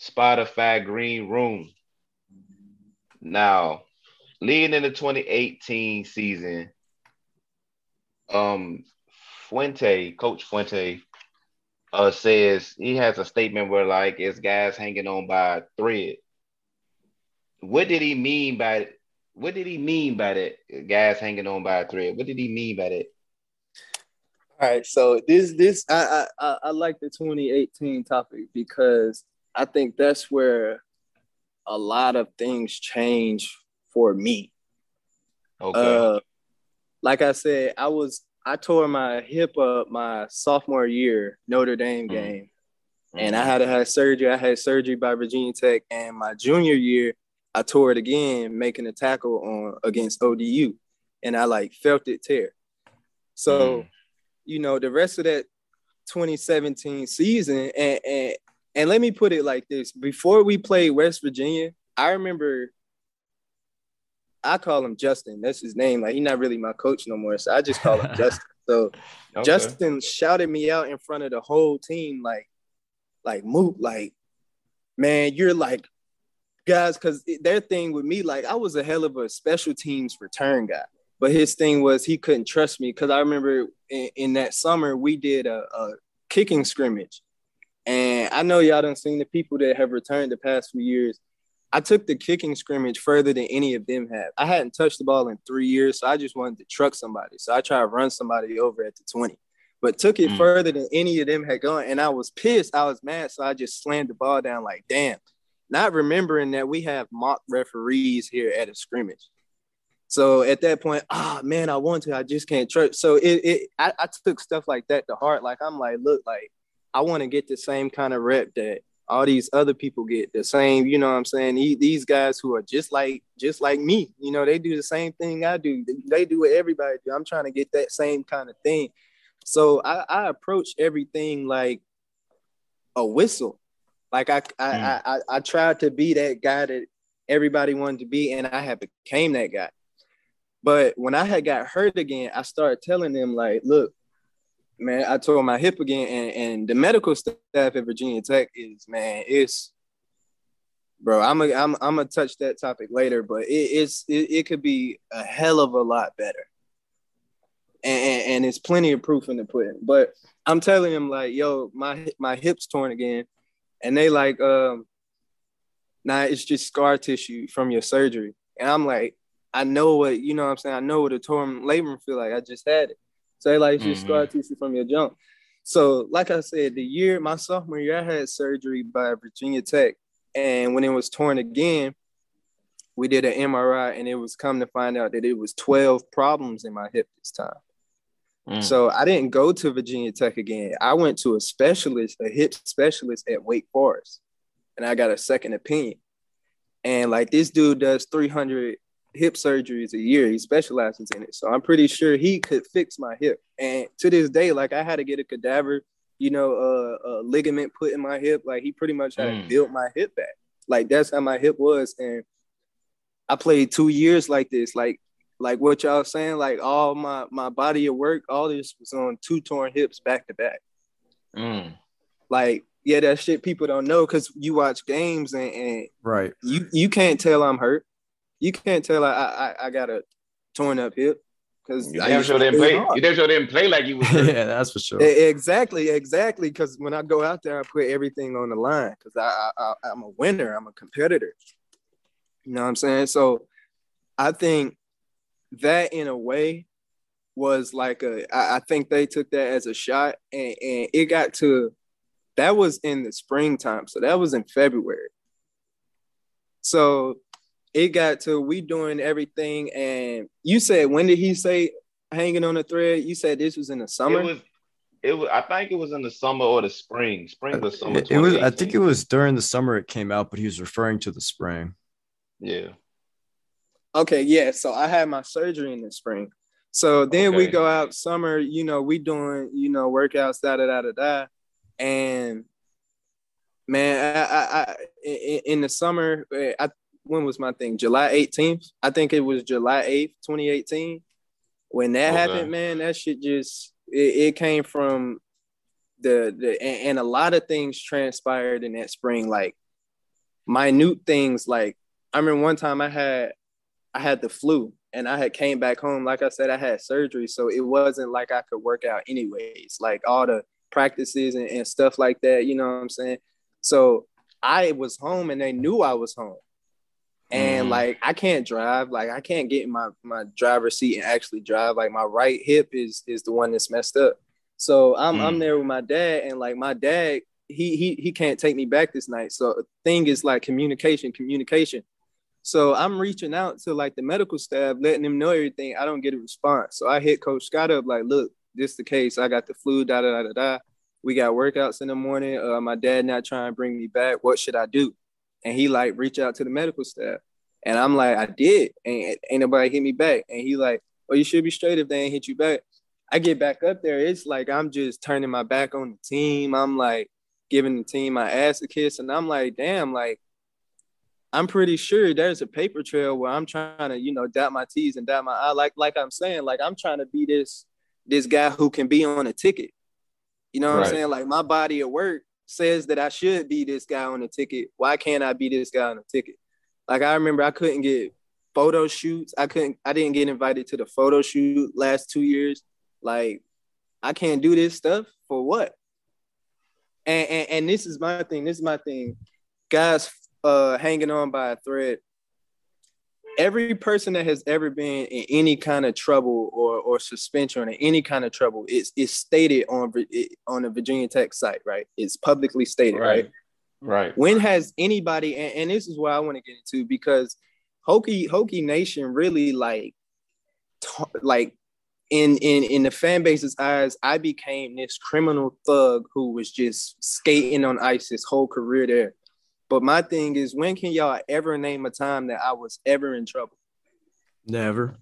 Spotify Green Room. Now, leading in the 2018 season, um, Fuente, Coach Fuente, uh, says he has a statement where like it's guys hanging on by a thread. What did he mean by what did he mean by that? Guys hanging on by a thread. What did he mean by that? All right, so this this I I I- like the 2018 topic because I think that's where a lot of things change for me. okay Uh, like I said, I was I tore my hip up my sophomore year Notre Dame Mhm. game, and I had to have surgery. I had surgery by Virginia Tech, and my junior year I tore it again, making a tackle on against ODU, and I like felt it tear. So, Mm. you know, the rest of that 2017 season, and and and let me put it like this: before we played West Virginia, I remember I call him Justin. That's his name. Like he's not really my coach no more, so I just call him Justin. So Okay. Justin shouted me out in front of the whole team, like, like Mook, like, man, you're like, guys, because their thing with me, like, I was a hell of a special teams return guy. But his thing was he couldn't trust me because I remember in, in that summer we did a, a kicking scrimmage, and I know y'all done seen the people that have returned the past few years. I took the kicking scrimmage further than any of them have. I hadn't touched the ball in three years, so I just wanted to truck somebody. So I tried to run somebody over at the 20, but took it Mm. further than any of them had gone. And I was pissed. I was mad. So I just slammed the ball down like, damn. Not remembering that we have mock referees here at a scrimmage. So at that point, ah man, I want to, I just can't trust. So it, it I, I took stuff like that to heart. Like I'm like, look, like I want to get the same kind of rep that all these other people get the same, you know what I'm saying? These guys who are just like just like me, you know, they do the same thing I do. They do what everybody do. I'm trying to get that same kind of thing. So I, I approach everything like a whistle. Like I I, mm. I I I tried to be that guy that everybody wanted to be, and I have became that guy. But when I had got hurt again, I started telling them like, look, man, I tore my hip again, and, and the medical staff at Virginia Tech is man, it's bro. I'm a, I'm I'm gonna touch that topic later, but it, it's it, it could be a hell of a lot better, and, and, and it's plenty of proof in the pudding. But I'm telling them like, yo, my my hips torn again, and they like, um, nah, it's just scar tissue from your surgery, and I'm like, I know what you know. what I'm saying I know what a torn labrum feel like. I just had it. Say like mm-hmm. scar tissue from your jump. So, like I said, the year my sophomore year, I had surgery by Virginia Tech, and when it was torn again, we did an MRI, and it was come to find out that it was 12 problems in my hip this time. Mm. So I didn't go to Virginia Tech again. I went to a specialist, a hip specialist at Wake Forest, and I got a second opinion. And like this dude does 300 hip surgeries a year. He specializes in it. So I'm pretty sure he could fix my hip. And to this day, like I had to get a cadaver, you know, uh, a ligament put in my hip. Like he pretty much had mm. to build my hip back. Like that's how my hip was. And I played two years like this. Like like what y'all saying, like all my my body of work, all this was on two torn hips back to back. Mm. Like yeah, that shit people don't know because you watch games and, and right. You you can't tell I'm hurt you can't tell I I, I got a torn up hip because you damn sure didn't play. You damn sure didn't play like you was. yeah, that's for sure. Exactly, exactly. Because when I go out there, I put everything on the line because I, I I'm a winner. I'm a competitor. You know what I'm saying? So I think that in a way was like a. I, I think they took that as a shot, and and it got to. That was in the springtime, so that was in February. So it got to we doing everything. And you said, when did he say hanging on a thread? You said this was in the summer. It was. It was. I think it was in the summer or the spring. Spring was summer. It, it was. I think it was during the summer it came out, but he was referring to the spring. Yeah. Okay. Yeah. So I had my surgery in the spring. So then okay. we go out summer. You know, we doing you know workouts da da da da da, and man, I, I, I in the summer, eh, I when was my thing? July 18th. I think it was July 8th, 2018. When that okay. happened, man, that shit just it, it came from the the and, and, a lot of things transpired in that spring, like minute things. Like I remember one time I had I had the flu and I had came back home. Like I said, I had surgery, so it wasn't like I could work out anyways. Like all the practices and, and stuff like that, you know what I'm saying? So I was home and they knew I was home and mm. like I can't drive, like I can't get in my my driver's seat and actually drive. Like my right hip is is the one that's messed up. So I'm mm. I'm there with my dad, and like my dad, he he he can't take me back this night. So the thing is like communication, communication. So I'm reaching out to like the medical staff, letting them know everything. I don't get a response. So I hit Coach Scott up, like, look, this the case. I got the flu, da da da da da. We got workouts in the morning. Uh, my dad not trying to bring me back. What should I do? And he like reach out to the medical staff. And I'm like, I did. And ain't nobody hit me back. And he like, well, you should be straight if they ain't hit you back. I get back up there. It's like I'm just turning my back on the team. I'm like giving the team my ass a kiss. And I'm like, damn, like I'm pretty sure there's a paper trail where I'm trying to, you know, dot my T's and dot my I. Like, like I'm saying, like I'm trying to be this this guy who can be on a ticket. You know what right. I'm saying? Like my body of work says that I should be this guy on the ticket. Why can't I be this guy on the ticket? Like I remember I couldn't get photo shoots. I couldn't I didn't get invited to the photo shoot last 2 years. Like I can't do this stuff for what? And, and and this is my thing. This is my thing. Guys uh hanging on by a thread every person that has ever been in any kind of trouble or, or suspension or any kind of trouble is, is stated on on the Virginia Tech site, right? It's publicly stated, right? Right. right. When has anybody and, and this is what I want to get into because Hokie Hokie Nation really like t- like in in in the fan base's eyes, I became this criminal thug who was just skating on ice his whole career there. But my thing is, when can y'all ever name a time that I was ever in trouble? Never.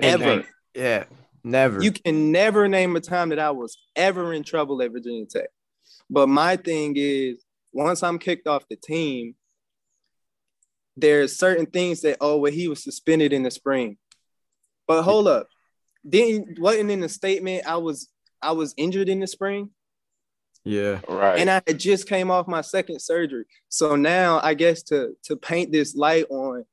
Ever. Yeah. Never. You can never name a time that I was ever in trouble at Virginia Tech. But my thing is, once I'm kicked off the team, there's certain things that oh well he was suspended in the spring. But hold up. Didn't wasn't in the statement I was I was injured in the spring yeah. Right. and I had just came off my second surgery. So now I guess to to paint this light on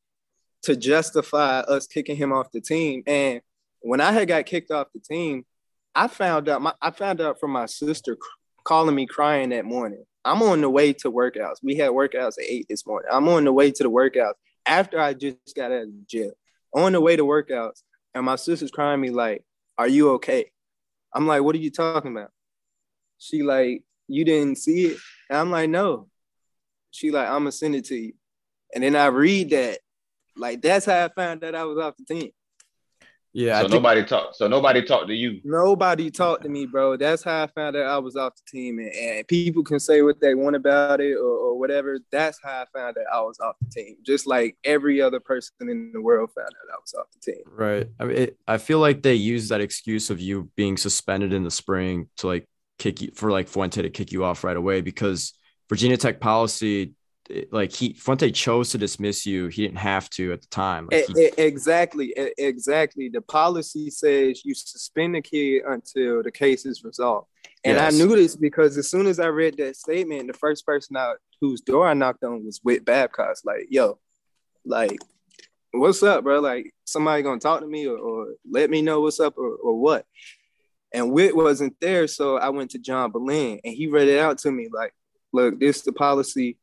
to justify us kicking him off the team. And when I had got kicked off the team, I found out my I found out from my sister calling me crying that morning. I'm on the way to workouts. We had workouts at eight this morning. I'm on the way to the workouts after I just got out of jail. On the way to workouts, and my sister's crying me like, "Are you okay?" I'm like, "What are you talking about?" She like, "You didn't see it?" And I'm like, "No." She like, "I'm gonna send it to you," and then I read that. Like that's how I found that I was off the team. Yeah. so I think, nobody talked. So nobody talked to you. Nobody talked to me, bro. That's how I found out I was off the team. And, and people can say what they want about it or, or whatever. That's how I found out I was off the team. Just like every other person in the world found out I was off the team. right. I mean, it, I feel like they use that excuse of you being suspended in the spring to like kick you for like Fuente to kick you off right away because Virginia Tech policy, like he Fuente chose to dismiss you. He didn't have to at the time. Like, he- exactly. Exactly. The policy says you suspend the kid until the case is resolved. And Yes. I knew this because as soon as I read that statement, the first person out whose door I knocked on was Whit Babcock. Like, yo, like, what's up, bro? Like, somebody gonna talk to me or, or let me know what's up or, or what? And Whit wasn't there, so I went to John Ballein and he read it out to me like, look, this is the policy,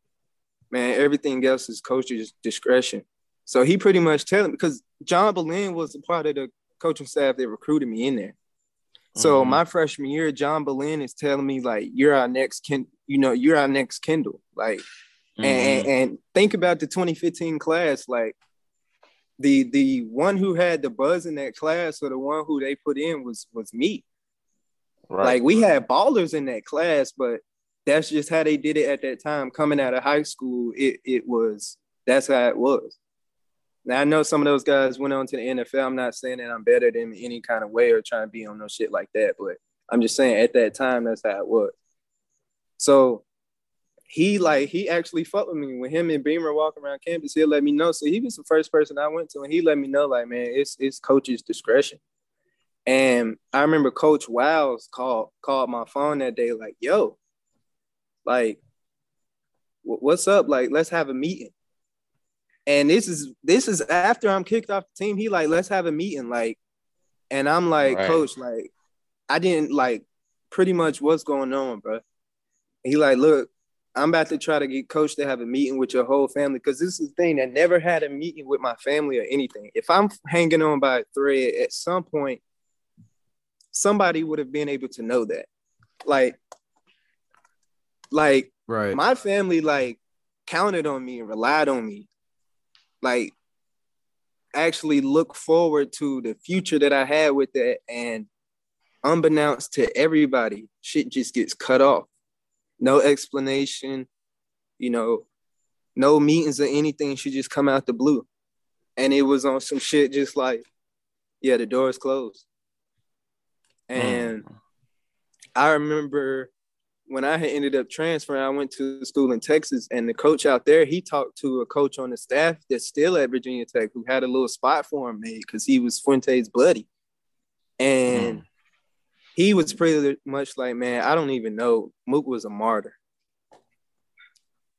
man. Everything else is coach's discretion. So he pretty much telling me, because John Ballein was a part of the coaching staff that recruited me in there. So Mhm. my freshman year, John Ballein is telling me like, "You're our next Ken, you know, you're our next Kendall." Like, Mm-hmm. and, and think about the 2015 class. Like, the the one who had the buzz in that class or the one who they put in was was me. Right. Like we had ballers in that class, but that's just how they did it at that time. Coming out of high school, it it was that's how it was. Now I know some of those guys went on to the NFL. I'm not saying that I'm better than any kind of way or trying to be on no shit like that, but I'm just saying at that time that's how it was. So he like he actually fucked with me when him and Beamer walk around campus. He'll let me know. So he was the first person I went to, and he let me know like, man, it's it's coach's discretion. And I remember Coach Wiles called called my phone that day, like, yo, like, what's up? Like, let's have a meeting. And this is this is after I'm kicked off the team. He like, let's have a meeting. Like, and I'm like, Right. Coach, like, I didn't like pretty much what's going on, bro. He like, look, I'm about to try to get coach to have a meeting with your whole family because this is the thing that never had a meeting with my family or anything. If I'm hanging on by a thread, at some point, somebody would have been able to know that. Like, like right. my family like counted on me and relied on me. Like, actually look forward to the future that I had with that. And unbeknownst to everybody, shit just gets cut off. No explanation, you know, no meetings or anything should just come out the blue. And it was on some shit just like, yeah, the door is closed. Mm. And I remember when I had ended up transferring, I went to school in Texas, and the coach out there, he talked to a coach on the staff that's still at Virginia Tech who had a little spot for him made because he was Fuente's buddy. And mm. he was pretty much like, man, I don't even know. Mook was a martyr.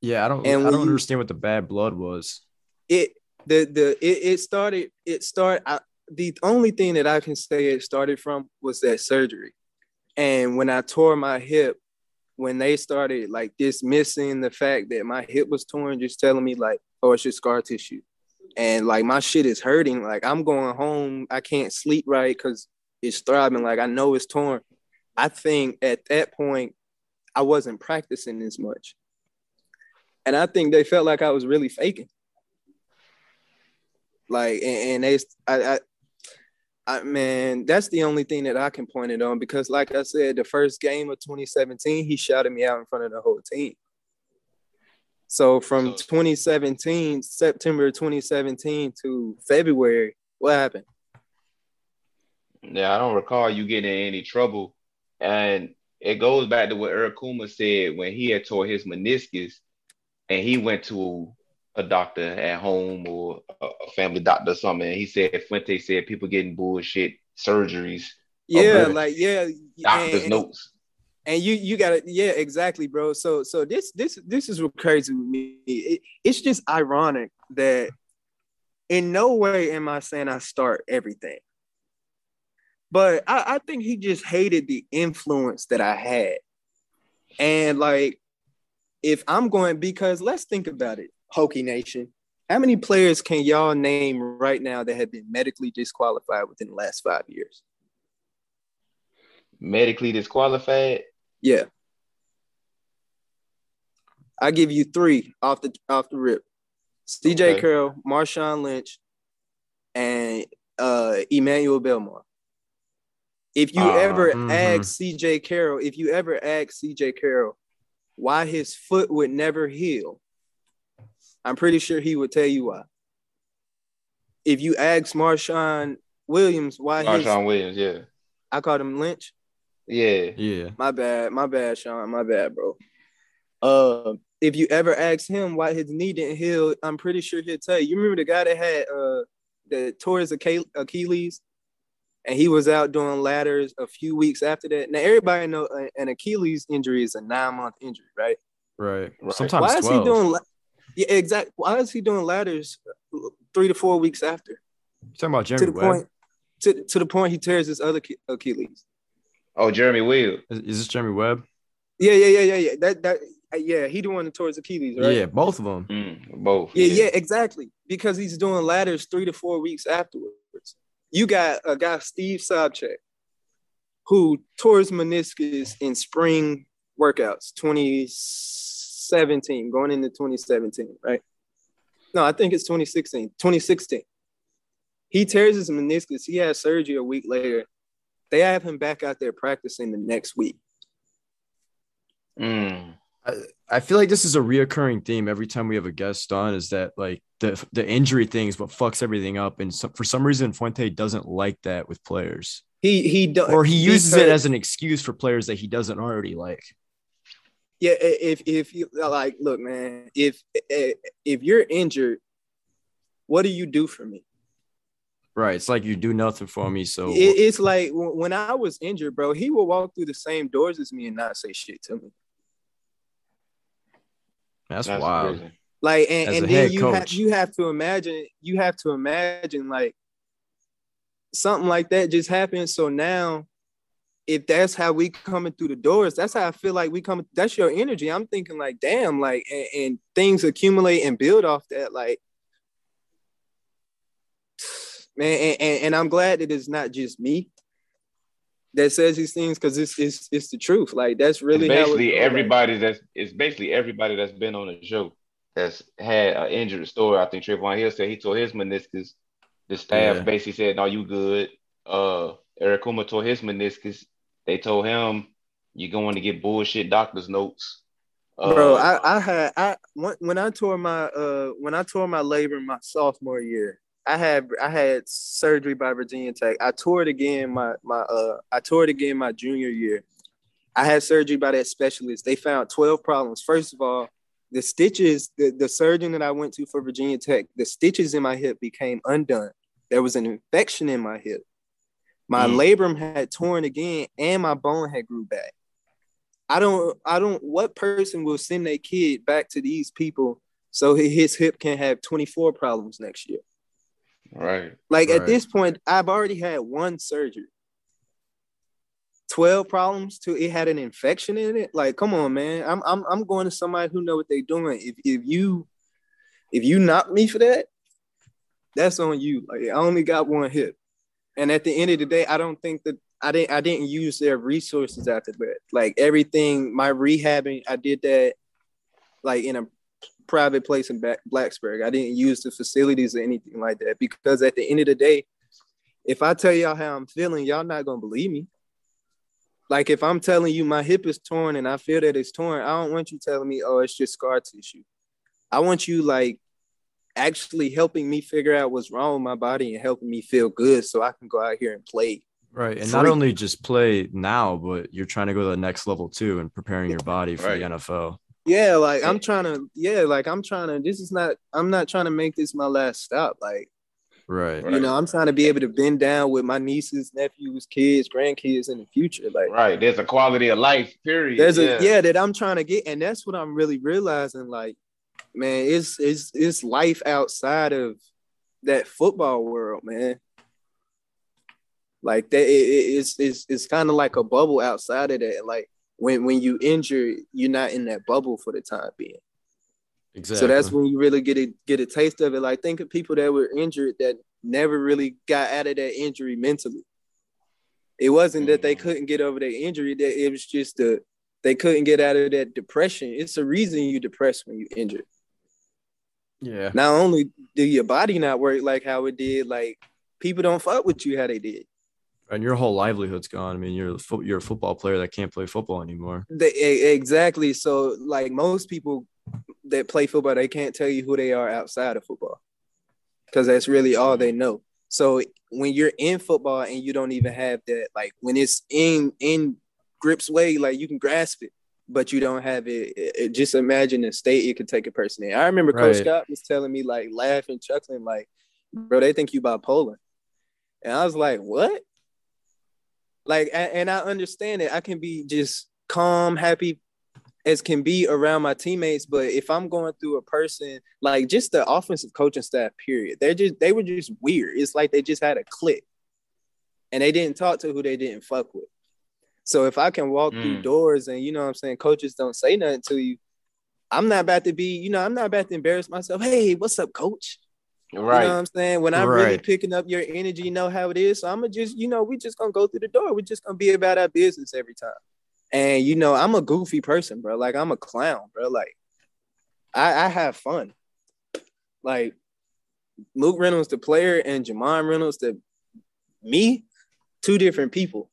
Yeah, I don't. And I don't understand what the bad blood was. It the the it, it started it started. I, the only thing that I can say it started from was that surgery. And when I tore my hip, when they started like dismissing the fact that my hip was torn, just telling me like, oh, it's just scar tissue. And like my shit is hurting. Like I'm going home. I can't sleep right because it's throbbing. Like I know it's torn. I think at that point, I wasn't practicing as much. And I think they felt like I was really faking. Like, and, and they, I, I, I, man, that's the only thing that I can point it on because, like I said, the first game of 2017, he shouted me out in front of the whole team. So from 2017, September 2017 to February, what happened? Yeah, I don't recall you getting in any trouble. And it goes back to what Eric Kumah said when he had tore his meniscus and he went to a doctor at home or a family doctor or something. And he said Fuente said people getting bullshit surgeries. Yeah, like yeah, doctor's and, notes and you you got it. yeah exactly bro so so this this this is what crazy with me it, it's just ironic that in no way am i saying i start everything but I, I think he just hated the influence that i had and like if i'm going because let's think about it Hokie Nation how many players can y'all name right now that have been medically disqualified within the last five years medically disqualified yeah. I give you three off the off the rip. CJ okay. Carroll, Marshawn Lynch, and uh Emmanuel Belmar. If you uh, ever mm-hmm. ask CJ Carroll, if you ever ask CJ Carroll why his foot would never heal, I'm pretty sure he would tell you why. If you ask Marshawn Williams why Marshawn his, Williams, yeah. I called him Lynch. Yeah. Yeah. My bad. My bad, Sean. My bad, bro. Uh, if you ever ask him why his knee didn't heal, I'm pretty sure he'll tell you. You remember the guy that had uh that tore his Achilles, and he was out doing ladders a few weeks after that. Now everybody know an Achilles injury is a nine month injury, right? Right. right. Sometimes why 12. is he doing? Yeah, exactly. Why is he doing ladders three to four weeks after? You're talking about Jeremy to the Webb. point to, to the point he tears his other Achilles. Oh, Jeremy Will. Is, is, this Jeremy Webb? Yeah, yeah, yeah, yeah, yeah. That that uh, yeah, he doing it towards Achilles, right? Yeah, both of them. Mm, both. Yeah, yeah, yeah, exactly. Because he's doing ladders three to four weeks afterwards. You got a guy, Steve Sobchak, who tore his meniscus in spring workouts, 2017, going into 2017, right? No, I think it's 2016, 2016. He tears his meniscus. He has surgery a week later they have him back out there practicing the next week. Mm. I, I feel like this is a reoccurring theme every time we have a guest on is that like the the injury thing is what fucks everything up and so, for some reason Fuente doesn't like that with players. He he do, or he uses it as an excuse for players that he doesn't already like. Yeah, if if you like, look, man, if if you're injured, what do you do for me? Right. It's like you do nothing for me. So it, it's like when I was injured, bro, he would walk through the same doors as me and not say shit to me. That's, That's wild. Crazy. Like and, and then you coach. have you have to imagine you have to imagine like something like that just happened. So now if that's how we coming through the doors, that's how I feel like we come. That's your energy. I'm thinking like, damn, like, and, and things accumulate and build off that. Like, man, and, and, and I'm glad that it's not just me that says these things because it's, it's it's the truth. Like that's really it's basically everybody that's it's basically everybody that's been on the show that's had an injured story. I think Trevon Hill said he tore his meniscus. The staff yeah. basically said, "No, you good." Uh, Eric Kumah tore his meniscus. They told him, "You're going to get bullshit doctor's notes." Uh, Bro, I, I had I when I tore my uh when I tore my labor my sophomore year, I had I had surgery by Virginia Tech. I tore it again my my uh I tore it again my junior year. I had surgery by that specialist. They found 12 problems. First of all, the stitches, the, the surgeon that I went to for Virginia Tech, the stitches in my hip became undone. There was an infection in my hip. My mm. labrum had torn again and my bone had grew back. I don't I don't what person will send their kid back to these people so his hip can have 24 problems next year? Right. Like right. at this point, I've already had one surgery. 12 problems to it had an infection in it. Like, come on, man. I'm I'm I'm going to somebody who know what they're doing. If if you if you knock me for that, that's on you. Like I only got one hip. And at the end of the day, I don't think that I didn't I didn't use their resources after that. Like everything, my rehabbing, I did that like in a private place in Blacksburg. I didn't use the facilities or anything like that because at the end of the day, if I tell y'all how I'm feeling, y'all not gonna believe me. Like if I'm telling you my hip is torn and I feel that it's torn, I don't want you telling me, oh, it's just scar tissue. I want you like actually helping me figure out what's wrong with my body and helping me feel good so I can go out here and play. Right. And not only just play now, but you're trying to go to the next level too and preparing your body for Right. the NFL. Yeah, like I'm trying to, yeah, like I'm trying to, this is not, I'm not trying to make this my last stop. Like, Right. you know, I'm trying to be able to bend down with my nieces, nephews, kids, grandkids in the future. Like, Right. There's a quality of life, period. there's yeah. a yeah that I'm trying to get, and that's what I'm really realizing. Like, man, it's it's it's life outside of that football world, man. Like that, it, it- it's it's it's kind of like a bubble outside of that. Like when when you injure, you're not in that bubble for the time being. Exactly. So that's when you really get a get a taste of it. Like think of people that were injured that never really got out of that injury mentally. It wasn't that they mm. couldn't get over their injury; that it was just the they couldn't get out of that depression. It's a reason you depressed when you injured. yeah. Not only do your body not work like how it did, like people don't fuck with you how they did. And your whole livelihood's gone. I mean, you're a you're a football player that can't play football anymore. They exactly. So like most people that play football, they can't tell you who they are outside of football because that's really all they know. So when you're in football and you don't even have that, like when it's in in grips way, like you can grasp it, but you don't have it. it- it- just imagine the state it could take a person in. I remember Coach Scott was telling me like laughing, chuckling, like, bro, they think you bipolar. And I was like, what? Like, and I understand it. I can be just calm, happy as can be around my teammates. But if I'm going through a person, like just the offensive coaching staff, period, they're just they were just weird. It's like they just had a clique. And they didn't talk to who they didn't fuck with. So if I can walk through Mm. doors and you know what I'm saying, coaches don't say nothing to you, I'm not about to be, you know, I'm not about to embarrass myself. Hey, what's up, coach? Right. You know what I'm saying? When I'm really picking up your energy, you know how it is. So I'm gonna just, you know, we just gonna go through the door. We're just gonna be about our business every time. And you know, I'm a goofy person, bro. Like I'm a clown, bro. Like I, I have fun. Like Mook Reynolds, the player, and Jamon Reynolds, the me, two different people.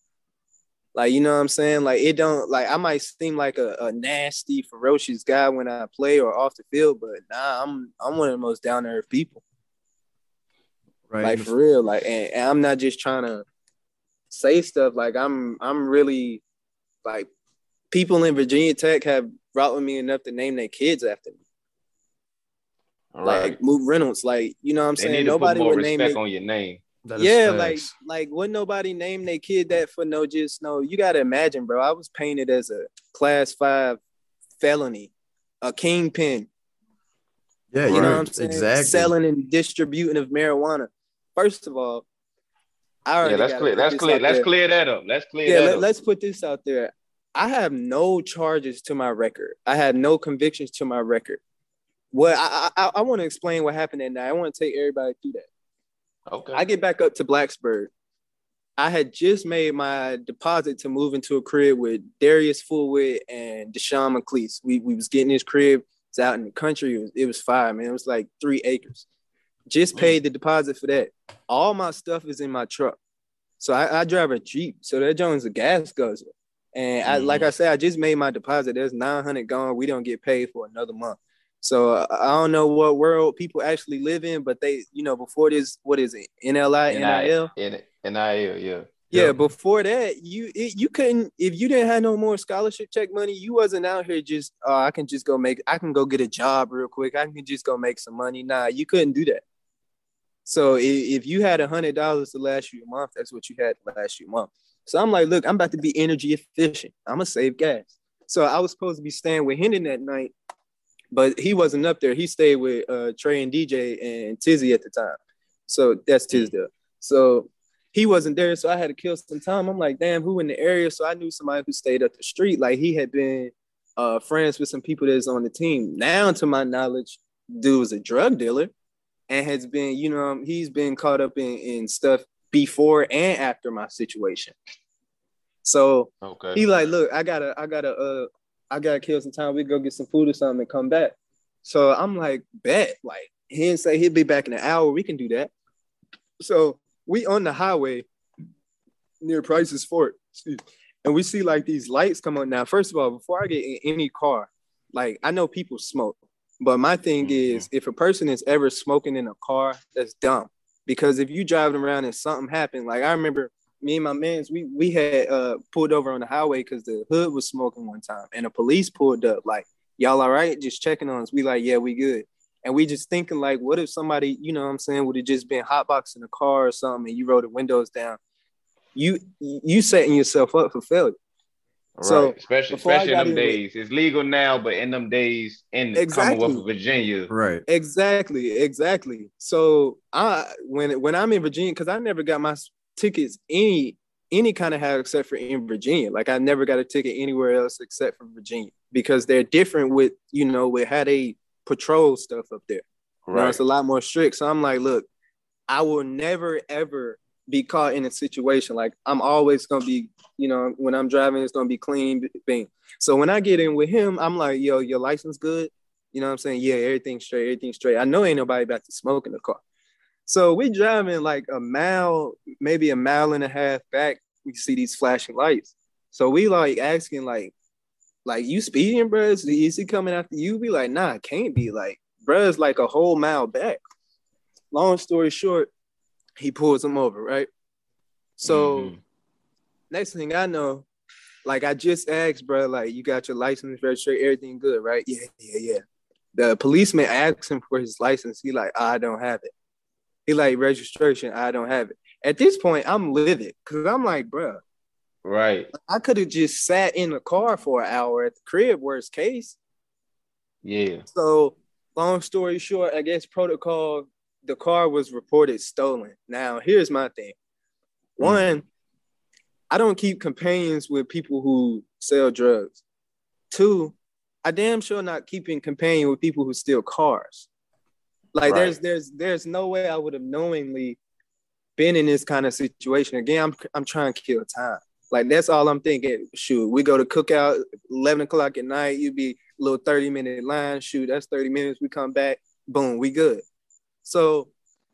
Like, you know what I'm saying? Like, it don't like I might seem like a, a nasty, ferocious guy when I play or off the field, but nah, I'm I'm one of the most down to earth people. Right. Like for real. Like and, and I'm not just trying to say stuff. Like I'm I'm really like people in Virginia Tech have brought with me enough to name their kids after me. right. Like Mook Reynolds, like you know what I'm they saying? need to put Nobody would name their on your name. That is yeah, facts. like like would nobody name their kid that for no just no. You gotta imagine, bro. I was painted as a class five felony, a kingpin. yeah, You you're know what I'm saying? exactly. Selling and distributing of marijuana. First of all, I already Yeah, let's clear. put Let's clear. Let's there. clear that up. Let's clear Yeah, that let, up. let's put this out there. I have no charges to my record. I had no convictions to my record. Well, I I, I want to explain what happened that night. I want to take everybody through that. Okay. I get back up to Blacksburg. I had just made my deposit to move into a crib with Darius Fullwood and Deshawn McClease. We we was getting his crib. It's out in the country. It was, it was fire, man. It was like three acres. Just mm. paid the deposit for that. All my stuff is in my truck. So I, I drive a Jeep. So that joint's a gas guzzler. And I, like mm. I said, I just made my deposit. There's 900 gone. We don't get paid for another month. So uh, I don't know what world people actually live in, but they, you know, before this, what is it? NLI, NIL? NIL, yeah. Yeah, Yeah. before that, you it, you couldn't if you didn't have no more scholarship check money, you wasn't out here just oh, I can just go make I can go get a job real quick. I can just go make some money. Nah, you couldn't do that. So if, if you had a hundred dollars to last you a month, that's what you had to last you a month. So I'm like, look, I'm about to be energy efficient. I'm gonna save gas. So I was supposed to be staying with Hendon that night, but he wasn't up there. He stayed with uh, Trey and DJ and Tizzy at the time. So that's Tisdale. So he wasn't there, so I had to kill some time. I'm like, damn, who in the area? So I knew somebody who stayed up the street. Like he had been uh, friends with some people that's on the team. Now, to my knowledge, dude was a drug dealer and has been, you know, he's been caught up in, in stuff before and after my situation. So Okay. he like, look, I gotta, I gotta, uh, I gotta kill some time. We go get some food or something and come back. So I'm like, bet. Like he didn't say he'd be back in an hour. We can do that. So we on the highway near Prices Fork, and we see like these lights come on. Now, first of all, before I get in any car, like I know people smoke, but my thing Mhm. is if a person is ever smoking in a car, that's dumb. Because if you driving around and something happened, like I remember me and my mans, we we had uh pulled over on the highway because the hood was smoking one time, and the police pulled up like, "Y'all all right?" Just checking on us. We like, "Yeah, we good." And we just thinking like, what if somebody, you know, what I'm saying, would have just been hotboxing the car or something, and you roll the windows down? You you setting yourself up for failure. Right. So, especially especially in got them in with- days. It's legal now, but in them days in the Exactly. Commonwealth of Virginia, Right. Exactly, exactly. So I when when I'm in Virginia, because I never got my s- tickets any any kind of how except for in Virginia. Like I never got a ticket anywhere else except for Virginia because they're different with you know with how they patrol stuff up there. You know, right? it's a lot more strict. So I'm like, look, I will never ever be caught in a situation like I'm always gonna be, you know, when I'm driving, it's gonna be clean thing. So when I get in with him, I'm like, yo, your license good? You know what I'm saying? Yeah, everything's straight, everything's straight. I know ain't nobody about to smoke in the car. So we driving like a mile, maybe a mile and a half back. We see these flashing lights. So we like asking, like, like you speeding, bro? Is, he coming after you? We like, nah, it can't be. Like, bruh's like a whole mile back. Long story short, he pulls him over, right? So Mhm. next thing I know, like I just asked, bro, like you got your license, registration, everything good, right? Yeah, yeah, yeah. The policeman asks him for his license. He like, I don't have it. He like registration, I don't have it. At this point, I'm livid because I'm like, bro, right. I could have just sat in the car for an hour at the crib, worst case. Yeah. So, long story short, I guess protocol, the car was reported stolen. Now, here's my thing. Mm. One, I don't keep companions with people who sell drugs. Two, I damn sure not keeping companion with people who steal cars. Like Right. there's there's there's no way I would have knowingly been in this kind of situation. Again, I'm I'm trying to kill time. Like that's all I'm thinking. Shoot, we go to cookout 11 o'clock at night. You be a little 30 minute line. Shoot, that's 30 minutes. We come back. Boom, we good. So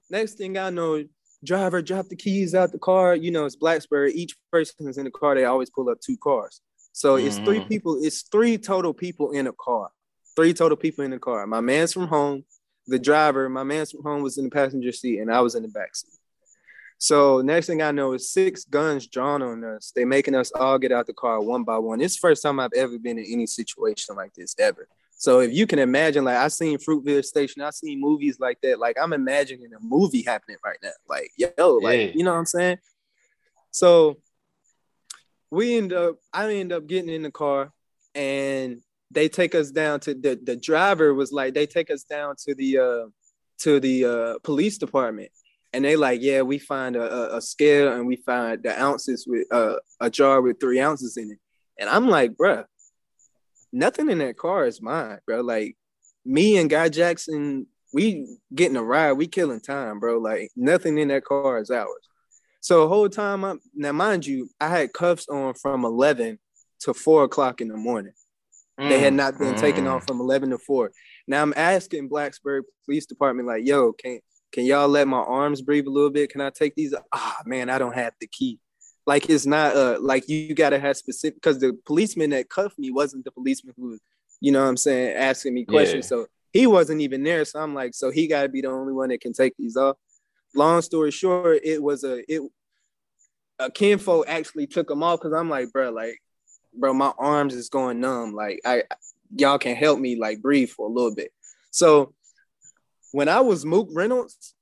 next thing I know, driver drop the keys out the car. You know, it's Blacksburg. Each person is in the car. They always pull up two cars. So it's three Mhm. people. It's three total people in a car. Three total people in the car. My man's from home. The driver, my man's home, was in the passenger seat, and I was in the back seat. So next thing I know is six guns drawn on us. They making us all get out the car one by one. It's the first time I've ever been in any situation like this ever. So if you can imagine, like I seen Fruitvale Station, I seen movies like that. Like I'm imagining a movie happening right now. Like yo, like Yeah. you know what I'm saying? So we end up, I end up getting in the car, and they take us down to the the driver was like, they take us down to the uh to the uh police department. And they like, yeah, we find a, a, scale and we find the ounces with uh, a jar with three ounces in it. And I'm like, bruh, nothing in that car is mine, bro. Like me and Guy Jackson, we getting a ride, we killing time, bro. Like nothing in that car is ours. So the whole time, I'm, now mind you, I had cuffs on from 11 to four o'clock in the morning. They had Mm, not been taken mm. off from 11 to 4. Now I'm asking Blacksburg Police Department, like, yo, can can y'all let my arms breathe a little bit? Can I take these? Ah, man, I don't have the key. Like it's not uh like you gotta have specific because the policeman that cuffed me wasn't the policeman who, you know what I'm saying, asking me questions. Yeah. So he wasn't even there. So I'm like, so he gotta be the only one that can take these off. Long story short, it was a it a kinfolk actually took them off because I'm like, bro, like, bro, my arms is going numb. Like, I y'all can help me like breathe for a little bit. So when I was Mook Reynolds,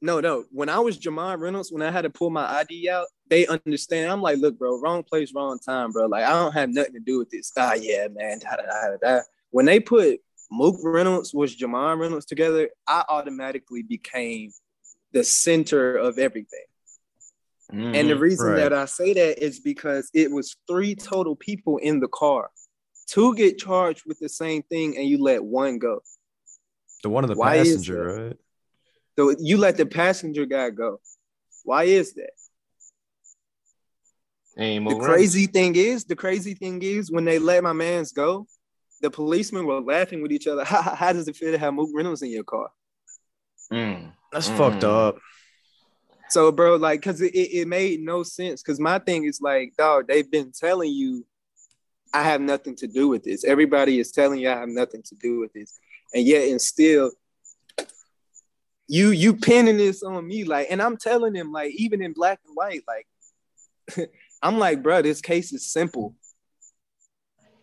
no, no, when I was Jamar Reynolds, when I had to pull my ID out, they understand. I'm like, look, bro, wrong place, wrong time, bro. Like, I don't have nothing to do with this. Ah, yeah, man. Da, da, da. When they put Mook Reynolds with Jamar Reynolds together, I automatically became the center of everything. And the Mhm. reason Right. that I say that is because it was three total people in the car. Two get charged with the same thing, and you let one go. The one of the Why passenger, right? So you let the passenger guy go. Why is that? Ain't The more crazy thing is, the crazy thing is, when they let my man's go, the policemen were laughing with each other. How, how does it feel to have Mook Reynolds in your car? Mm. That's Mm. fucked up. So, bro, like, cause it, it made no sense. Cause my thing is like, dog, they've been telling you I have nothing to do with this. Everybody is telling you I have nothing to do with this. And yet and still you you pinning this on me. Like, and I'm telling them, like, even in black and white, like I'm like, bro, this case is simple.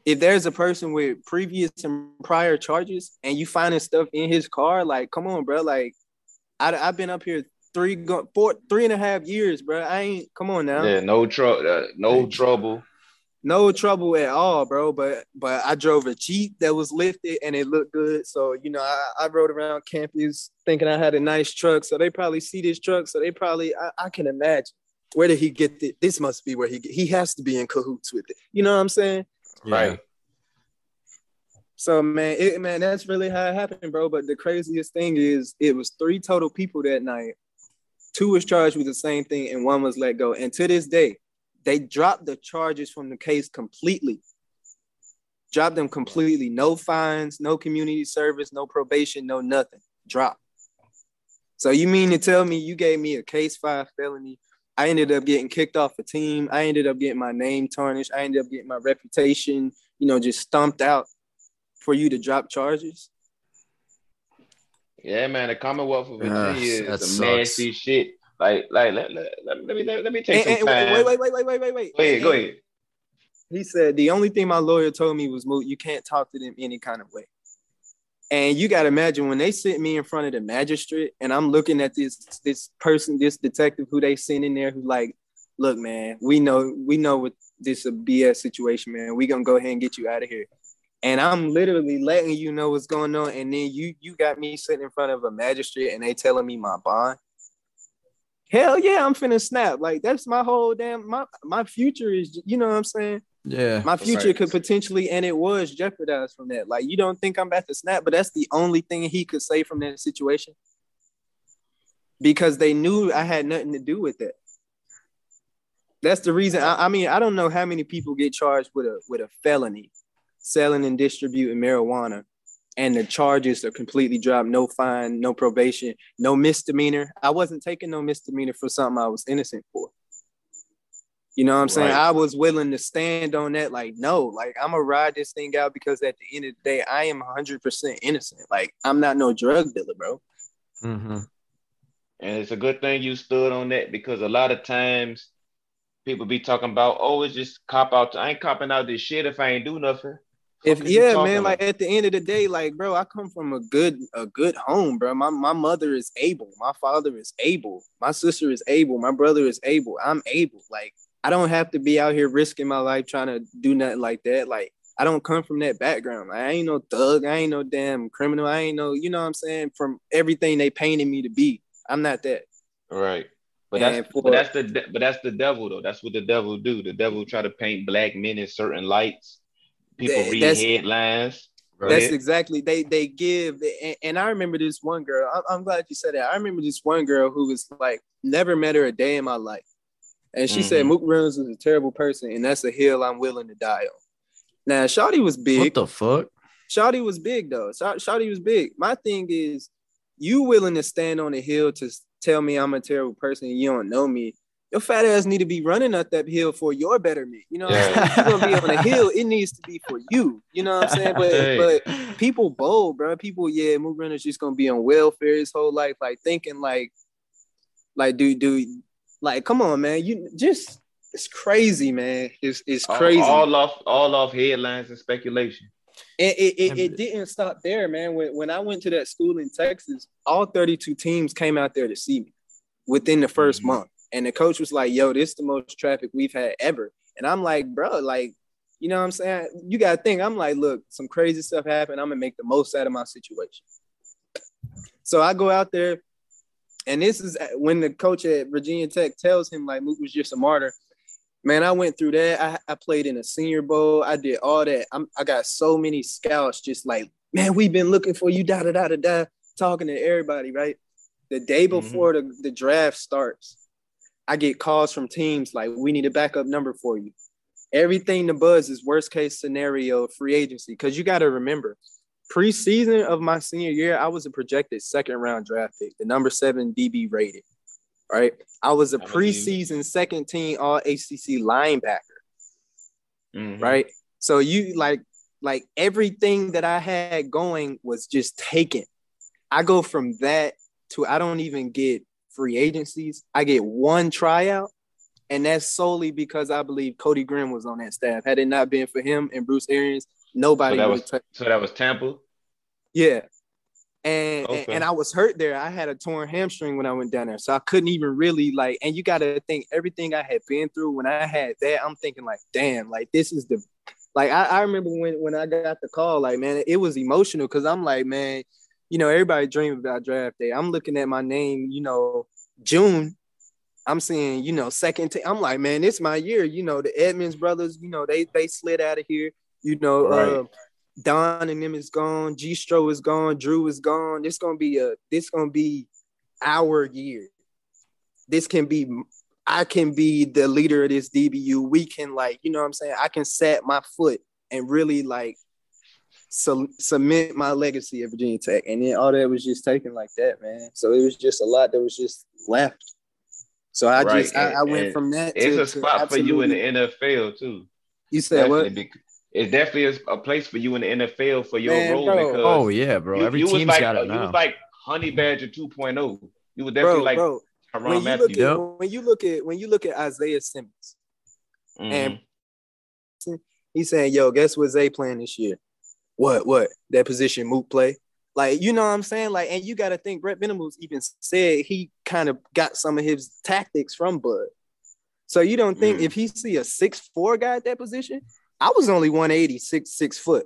If there's a person with previous and prior charges and you finding stuff in his car, like, come on, bro. Like, I, I've been up here three, go, four, three and a half years, bro. I ain't. Come on now. Yeah, no trouble. Uh, no trouble. No trouble at all, bro. But but I drove a Jeep that was lifted and it looked good. So you know, I, I rode around campus thinking I had a nice truck. So they probably see this truck. So they probably I, I can imagine where did he get it? This must be where he he has to be in cahoots with it. You know what I'm saying? Right. So man, it, man, that's really how it happened, bro. But the craziest thing is, it was three total people that night. Two was charged with the same thing, and one was let go. And to this day, they dropped the charges from the case completely. Dropped them completely. No fines, no community service, no probation, no nothing. Drop. So you mean to tell me you gave me a case five felony? I ended up getting kicked off a team. I ended up getting my name tarnished. I ended up getting my reputation, you know, just stumped out for you to drop charges. Yeah, man. The Commonwealth of Ugh, Virginia that is some nasty sucks. shit. Like, like let, let, let, let me let, let me take And- some and- time. wait, wait, wait, wait, wait, wait, wait. Go ahead, go ahead. He said the only thing my lawyer told me was, "Mook, you can't talk to them any kind of way." And you got to imagine when they sit me in front of the magistrate, and I'm looking at this this person, this detective who they sent in there, who like, look, man, we know we know what this a BS situation, man. We gonna go ahead and get you out of here. And I'm literally letting you know what's going on, and then you you got me sitting in front of a magistrate, and they telling me my bond. Hell yeah, I'm finna snap. Like that's my whole damn my my future is. You know what I'm saying? Yeah. my future Right. could potentially and it was jeopardized from that like you don't think i'm about to snap but that's the only thing he could say from that situation because they knew i had nothing to do with it that's the reason I, I mean i don't know how many people get charged with a with a felony selling and distributing marijuana and the charges are completely dropped no fine no probation no misdemeanor i wasn't taking no misdemeanor for something i was innocent for you know what I'm saying? Right. I was willing to stand on that. Like, no, like I'm gonna ride this thing out because at the end of the day, I am 100% innocent. Like, I'm not no drug dealer, bro. Mm-hmm. And it's a good thing you stood on that because a lot of times people be talking about, oh, it's just cop out. I ain't copping out this shit if I ain't do nothing. If Fuck is you yeah, man, like at the end of the day, like, bro, I come from a good a good home, bro. My my mother is able, my father is able, my sister is able, my brother is able. I'm able. Like, I don't have to be out here risking my life trying to do nothing like that. Like, I don't come from that background. Like, I ain't no thug. I ain't no damn criminal. I ain't no, you know what I'm saying? From everything they painted me to be, I'm not that. Right. But And that's for- but that's the but that's the devil though. That's what the devil do. The devil try to paint black men in certain lights. People That- read headlines. That's exactly they they give and, and I remember this one girl. I'm, I'm glad you said that. I remember this one girl who was like never met her a day in my life, and she said Mhm. Mook Reynolds is a terrible person, and that's a hill I'm willing to die on. Now, Shawty was big. What the fuck? Shawty was big though. Shawty was big. My thing is, you willing to stand on a hill to tell me I'm a terrible person and you don't know me. Your fat ass need to be running up that hill for your betterment. You know, what I'm saying? If you're gonna be on a hill, it needs to be for you. You know what I'm saying? But Hey. but people bold, bro. People, yeah, Mook Reynolds just gonna be on welfare his whole life, like thinking like, like, dude, dude, like, come on, man. You just it's crazy, man. It's it's crazy. All, off all off headlines and speculation. And it, it, And- it didn't stop there, man. When, when I went to that school in Texas, all 32 teams came out there to see me within the 1st Mhm. month. And the coach was like, yo, this is the most traffic we've had ever. And I'm like, bro, like, you know what I'm saying? You got to think, I'm like, look, some crazy stuff happened. I'm going to make the most out of my situation. So I go out there, and this is when the coach at Virginia Tech tells him, like, Mook was just a martyr. Man, I went through that. I, I played in a senior bowl. I did all that. I'm, I got so many scouts just like, man, we've been looking for you, da da da da da, talking to everybody, right? The day mm-hmm. before the, the draft starts, I get calls from teams like, we need a backup number for you. Everything the buzz is worst case scenario free agency. Cause you got to remember, preseason of my senior year, I was a projected second round draft pick, the number seven DB rated. right? I was a preseason second team all ACC linebacker, Mhm. right? So you like like everything that I had going was just taken. I go from that to I don't even get free agencies. I get one tryout, and that's solely because I believe Cody Grimm was on that staff. Had it not been for him and Bruce Arians, nobody So that would was touch. so that was Tampa. Yeah. And, and and I was hurt there. I had a torn hamstring when I went down there. So I couldn't even really like and you gotta think everything I had been through when I had that, I'm thinking like, damn, like this is the like I, I remember when when I got the call, like man, it was emotional because I'm like, man, you know, everybody dream about draft day. I'm looking at my name, you know, June. I'm seeing, you know, second. I'm like, man, it's my year. You know, the Edmunds brothers, you know, they they slid out of here. You know, Right. uh, Don and them is gone. G Stro is gone. Drew is gone. This gonna be a this gonna be our year. This can be I can be the leader of this DBU. We can like, you know what I'm saying? I can set my foot and really like ce- cement my legacy at Virginia Tech. And then all that was just taken like that, man. So it was just a lot that was just left. So I Right, just I, I went from that It's to, a to spot for you in the NFL too. You said? Definitely bec- It's definitely a, a place for you in the NFL for your Man, role bro. because Oh yeah, bro. you, Every you was team's like got it now. you was like Honey Badger 2.0. You were definitely Bro, like bro. Tyrann When you Mathieu. look Yep. at when you look at when you look at Isaiah Simmons, Mhm. and he's saying, "Yo, guess what Zay playing this year? What? What? That position Mook play? Like, you know what I'm saying? Like, and you got to think Brent Venables even said he kind of got some of his tactics from Bud. So you don't think Mm. if he see a six four guy at that position, I was only 186 six six foot.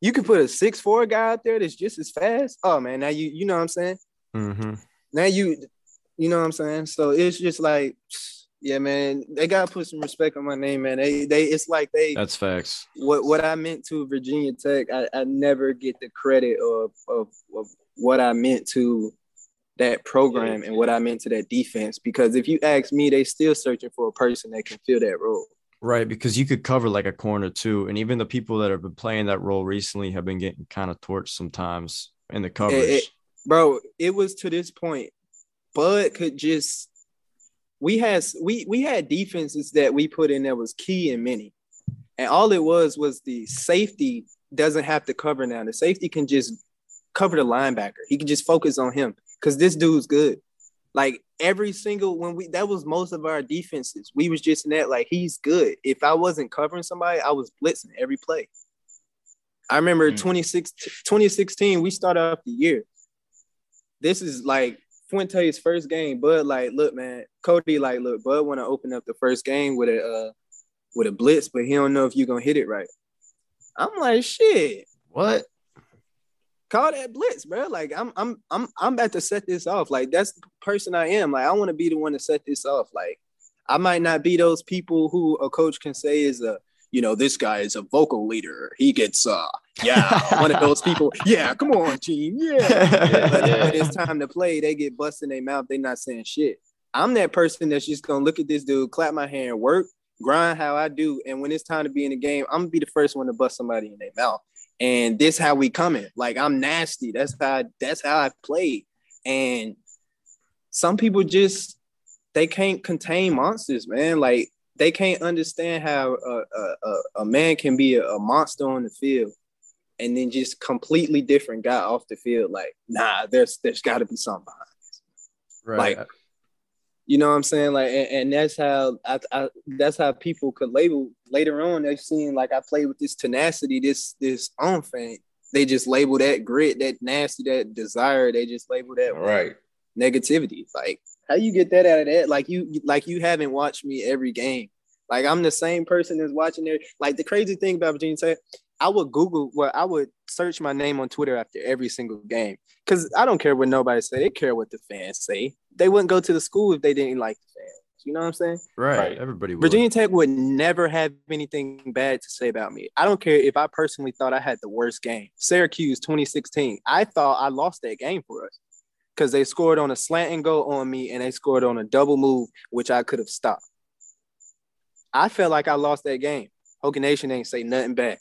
You could put a six four guy out there that's just as fast. Oh man, now you you know what I'm saying? Mm-hmm. now you you know what I'm saying? So it's just like yeah, man, they gotta put some respect on my name, man. They they it's like they That's facts. what what I meant to Virginia Tech, I, I never get the credit of, of of what I meant to that program and what I meant to that defense. Because if you ask me, they still searching for a person that can fill that role. Right, because you could cover like a corner too, and even the people that have been playing that role recently have been getting kind of torched sometimes in the coverage. it- Bro, it was to this point. Bud could just we had we we had defenses that we put in that was key in many. And all it was was the safety doesn't have to cover now. The safety can just cover the linebacker. He can just focus on him because this dude's good. Like every single when we that was most of our defenses. We was just in that like he's good. If I wasn't covering somebody, I was blitzing every play. I remember Mm. 26 2016, we started off the year. This is like Fuente's first game. Bud, like, look, man, Cody, like, look, Bud want to open up the first game with a uh, with a blitz, but he don't know if you're gonna hit it right. I'm like, shit, what? call that blitz, bro. Like, I'm I'm I'm I'm about to set this off. Like, that's the person I am. Like, I want to be the one to set this off. Like, I might not be those people who a coach can say is a you know, this guy is a vocal leader. He gets uh yeah, one of those people. Yeah, come on, team. Yeah. but Yeah. when it's time to play, they get busted in their mouth. They not saying shit. I'm that person that's just gonna look at this dude, clap my hand, work, grind how I do, and when it's time to be in the game, I'm gonna be the first one to bust somebody in their mouth. And this how we coming. Like I'm nasty. That's how I, that's how I play. And some people just they can't contain monsters, man. Like they can't understand how a, a, a, a man can be a, a monster on the field and then just completely different guy off the field. Like, nah, there's there's got to be something behind. this. Right. Like, You know what I'm saying? Like, and, and that's how I, I that's how people could label later on. They've seen like I played with this tenacity, this this on thing. They just label that grit, that nasty, that desire. They just label that Right. negativity. Like, how you get that out of that? Like you like you haven't watched me every game. Like I'm the same person that's watching there. Like the crazy thing about Virginia Tech, I would Google, well, I would search my name on Twitter after every single game because I don't care what nobody say. They care what the fans say. They wouldn't go to the school if they didn't like the fans. You know what I'm saying? right. Right. Everybody would. Virginia Tech would never have anything bad to say about me. I don't care if I personally thought I had the worst game. Syracuse 2016. I thought I lost that game for us because they scored on a slant and go on me and they scored on a double move, which I could have stopped. I felt like I lost that game. Hokie Nation ain't say nothing bad.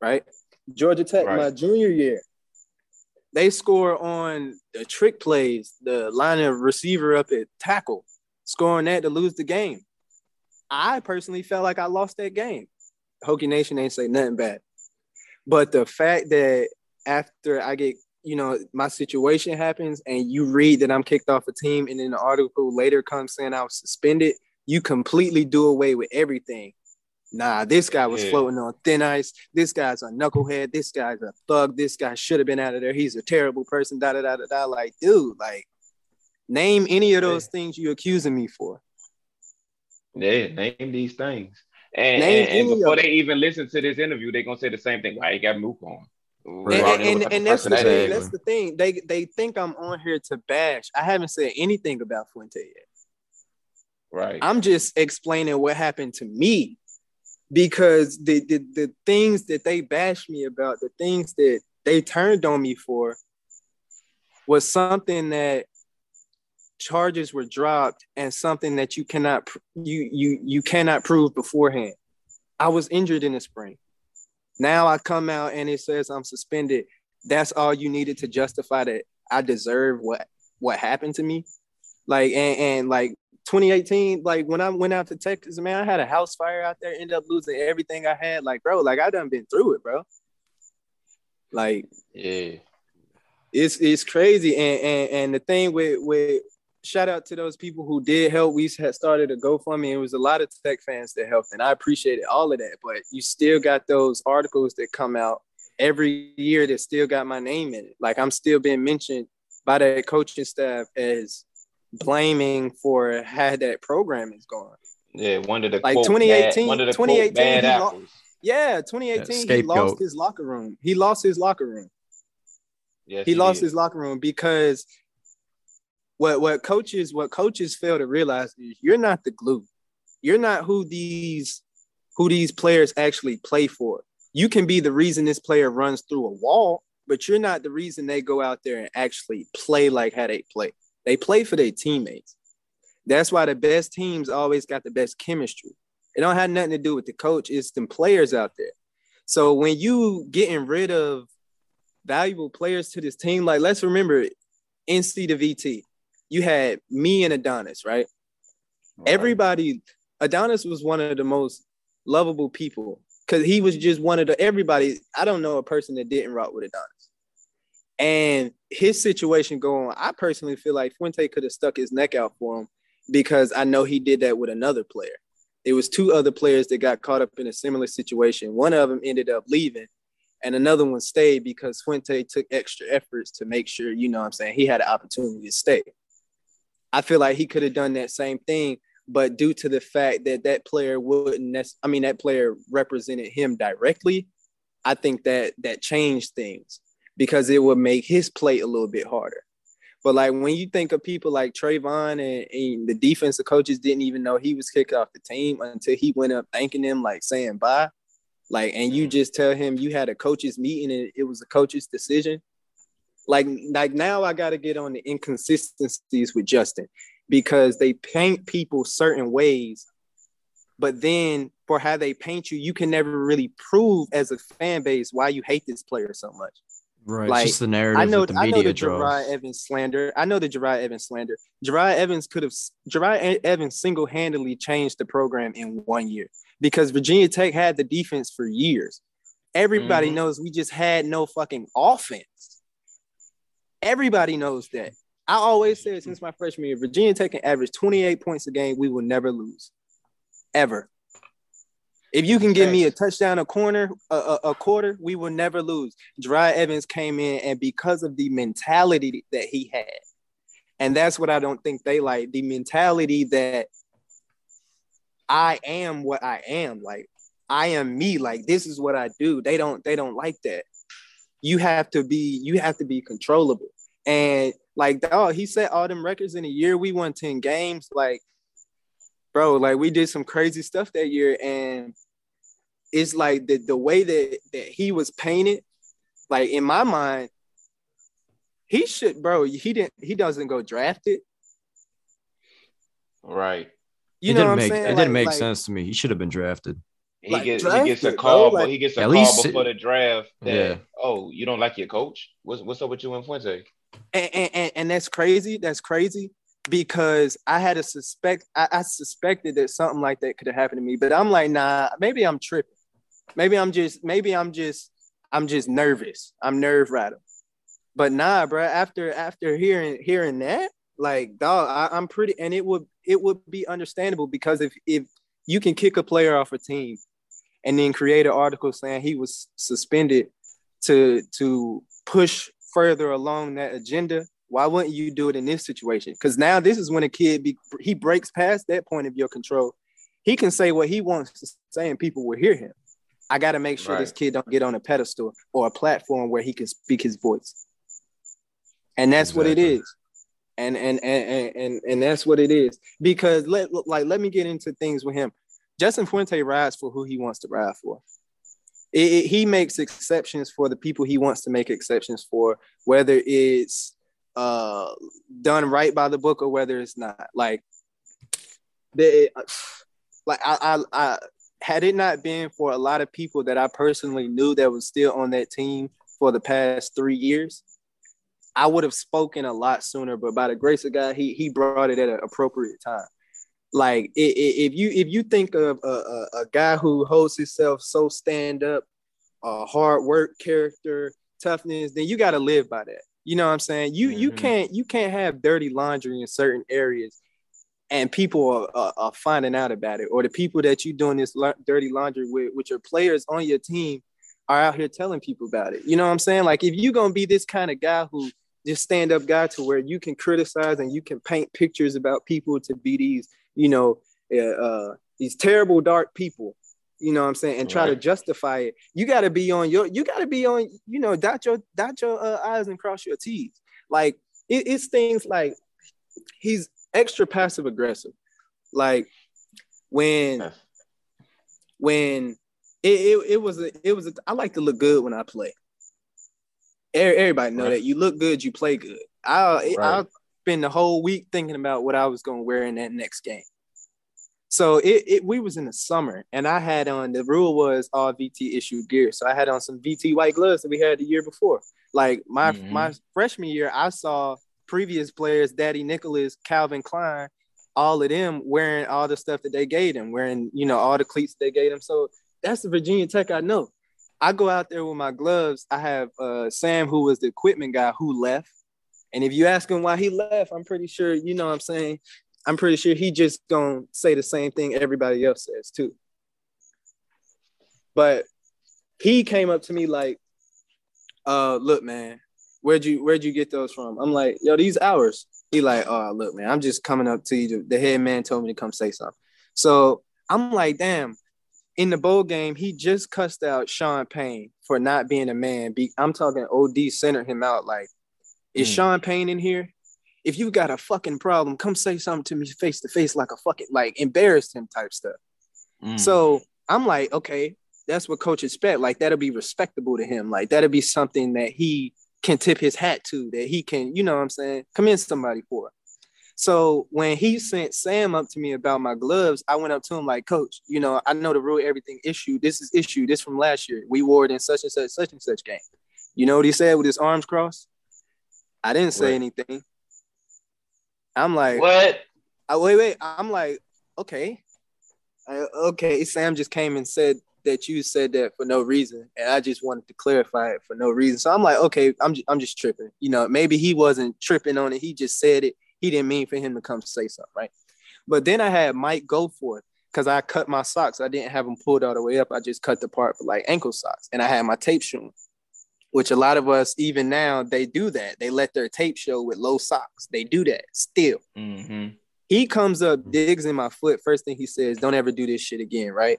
Right? Georgia Tech, Right. my junior year. They score on the trick plays, the line of receiver up at tackle, scoring that to lose the game. I personally felt like I lost that game. Hokie Nation ain't say nothing bad. But the fact that after I get, you know, my situation happens and you read that I'm kicked off a team and then the article later comes saying I was suspended, you completely do away with everything. Nah, this guy was Yeah. floating on thin ice. This guy's a knucklehead. This guy's a thug. This guy should have been out of there. He's a terrible person. Da da da da da. Like, dude, like, name any of those things you accusing me for. Yeah, name these things. And, and, and before they even listen to this interview, they're gonna say the same thing. Why you got Mook on? And, know and, and that's the thing. That's the thing. They they think I'm on here to bash. I haven't said anything about Fuente yet. Right. I'm just explaining what happened to me because the, the the things that they bashed me about, the things that they turned on me for, was something that charges were dropped and something that you cannot you you you cannot prove beforehand. I was injured in the spring. Now I come out and it says I'm suspended. That's all you needed to justify that I deserve what what happened to me. Like and, and like 2018, like when I went out to Texas, man, I had a house fire out there, ended up losing everything I had. Like, bro, like I done been through it, bro. Like yeah. it's it's crazy. And and and the thing with with shout out to those people who did help. We had started a GoFundMe. It was a lot of tech fans that helped, and I appreciated all of that. But you still got those articles that come out every year that still got my name in it. Like I'm still being mentioned by that coaching staff as blaming for how that program is going. Yeah, one of the Like quote, 2018 bad, one of the 2018 quote, bad he lo- Yeah, 2018 he lost his locker room. He lost his locker room. Yes, he lost did. his locker room because what what coaches what coaches fail to realize is you're not the glue. You're not who these who these players actually play for. You can be the reason this player runs through a wall, but you're not the reason they go out there and actually play like how they play. They play for their teammates. That's why the best teams always got the best chemistry. It don't have nothing to do with the coach. It's the players out there. So when you getting rid of valuable players to this team, like let's remember NC to VT, you had me and Adonis, right? Right. Everybody, Adonis was one of the most lovable people because he was just one of the everybody. I don't know a person that didn't rock with Adonis. And his situation going, I personally feel like Fuente could have stuck his neck out for him because I know he did that with another player. It was two other players that got caught up in a similar situation. One of them ended up leaving, and another one stayed because Fuente took extra efforts to make sure, you know what I'm saying, he had an opportunity to stay. I feel like he could have done that same thing, but due to the fact that that player wouldn't, nec- I mean, that player represented him directly, I think that that changed things because it would make his play a little bit harder. But like when you think of people like Trevon and, and the defensive coaches didn't even know he was kicked off the team until he went up thanking them, like saying bye. Like, and you mm. just tell him you had a coaches meeting and it was a coach's decision. Like, like now I got to get on the inconsistencies with Justin because they paint people certain ways, but then for how they paint you, you can never really prove as a fan base why you hate this player so much. Right. Like, it's just the narrative I know, that the I know media the draws. Evans slander. I know the Jerod Evans slander. Jerod Evans could have Jerod Evans single-handedly changed the program in one year because Virginia Tech had the defense for years. Everybody Mhm. knows we just had no fucking offense. Everybody knows that. I always said since my freshman year, Virginia Tech can average 28 points a game. We will never lose, ever. If you can give me a touchdown, a corner, a, a, a quarter, we will never lose. Dry Evans came in, and because of the mentality that he had, and that's what I don't think they like the mentality that I am what I am. Like I am me. Like this is what I do. They don't. They don't like that. You have to be. You have to be controllable. And like, oh, he set all them records in a year. We won ten games. Like bro, like we did some crazy stuff that year, and it's like the the way that that he was painted, like in my mind, he should, bro. He didn't. He doesn't go drafted. Right. You it know didn't what I'm make saying? it Like- didn't make like- sense to me. He should have been drafted. He like, gets he gets a it, bro. call, but Like- he gets a call least- before the draft that Yeah. oh you don't like your coach. What's what's up with you and Fuente? and, and, and, and that's crazy. That's crazy because I had a suspect. I, I suspected that something like that could have happened to me, but I'm like, nah. Maybe I'm tripping. Maybe I'm just. Maybe I'm just. I'm just nervous. I'm nerve rattled. But nah, bro. After after hearing hearing that, like, dog, I, I'm pretty. And it would it would be understandable because if if you can kick a player off a team, and then create an article saying he was suspended to to push further along that agenda. Why wouldn't you do it in this situation? Because now this is when a kid be, he breaks past that point of your control. He can say what he wants to say and people will hear him. I got to make sure this kid don't get on a pedestal or a platform where he can speak his voice. And that's what it Exactly. is. And and and and and, and that's what it is. Because let like let me get into things with him justin fuente rides for who he wants to ride for it, it- he makes exceptions for the people he wants to make exceptions for, whether it's uh done right by the book or whether it's not. Like, the like I, I I had it not been for a lot of people that I personally knew that was still on that team for the past three years, I would have spoken a lot sooner. But by the grace of God, he he brought it at an appropriate time like if you if you think of a, a, a guy who holds himself so stand up uh hard work character toughness then you got to live by that. You know what i'm saying? You you Mhm. can't you can't have dirty laundry in certain areas and people are, are, are finding out about it or the people that you doing this la- dirty laundry with with your players on your team are out here telling people about it. You know what i'm saying? Like if you're gonna be this kind of guy who just stand up guy to where you can criticize and you can paint pictures about people to be these you know, uh, uh, these terrible dark people, you know what I'm saying, and try to justify it. You got to be on your, you got to be on, you know, dot your dot your uh, I's and cross your T's. Like it, it's things like he's extra passive aggressive. Like when when it, it, it was a, it was a, I like to look good when I play. Everybody know Right. that you look good, you play good. I'll Right. I'll spend the whole week thinking about what I was gonna wear in that next game. So it, it we was in the summer and I had on the rule was all VT issued gear. So I had on some VT white gloves that we had the year before. Like my Mhm. my freshman year, I saw previous players, Dadi Nicholas, Calvin Klein, all of them wearing all the stuff that they gave them, wearing, you know, all the cleats they gave them. So that's the Virginia Tech I know. I go out there with my gloves. I have uh, Sam, who was the equipment guy, who left. And if you ask him why he left, I'm pretty sure, you know what I'm saying? I'm pretty sure he just gonna say the same thing everybody else says too. But he came up to me like, uh, look, man, where'd you where'd you get those from? I'm like, yo, these hours. He like, oh, look, man, I'm just coming up to you. The head man told me to come say something. So I'm like, damn. In the bowl game, he just cussed out Sean Payne for not being a man. Be- I'm talking OD centered him out like, is Mm. Sean Payne in here? If you got a fucking problem, come say something to me face to face like a fucking like embarrassed him type stuff. Mm. So I'm like, okay, that's what coach expect. Like that'll be respectable to him. Like that'll be something that he can tip his hat to, that he can, you know what I'm saying, commend somebody for. So when he sent Sam up to me about my gloves, I went up to him like, Coach, you know, I know the rule, everything issue. This is issue. This from last year. We wore it in such and such, such and such game. You know what he said with his arms crossed? I didn't say What? anything. I'm like, what? I, wait, wait. I'm like, okay, I, okay. Sam just came and said that you said that for no reason, and I just wanted to clarify it for no reason. So I'm like, okay, I'm ju- I'm just tripping. You know, maybe he wasn't tripping on it. He just said it. He didn't mean for him to come say something, right? But then I had Mike Goforth because I cut my socks. I didn't have them pulled all the way up. I just cut the part for like ankle socks, and I had my tape showing. Which a lot of us, even now, they do that. They let their tape show with low socks. They do that still. Mm-hmm. He comes up, digs in my foot. First thing he says, "Don't ever do this shit again," right?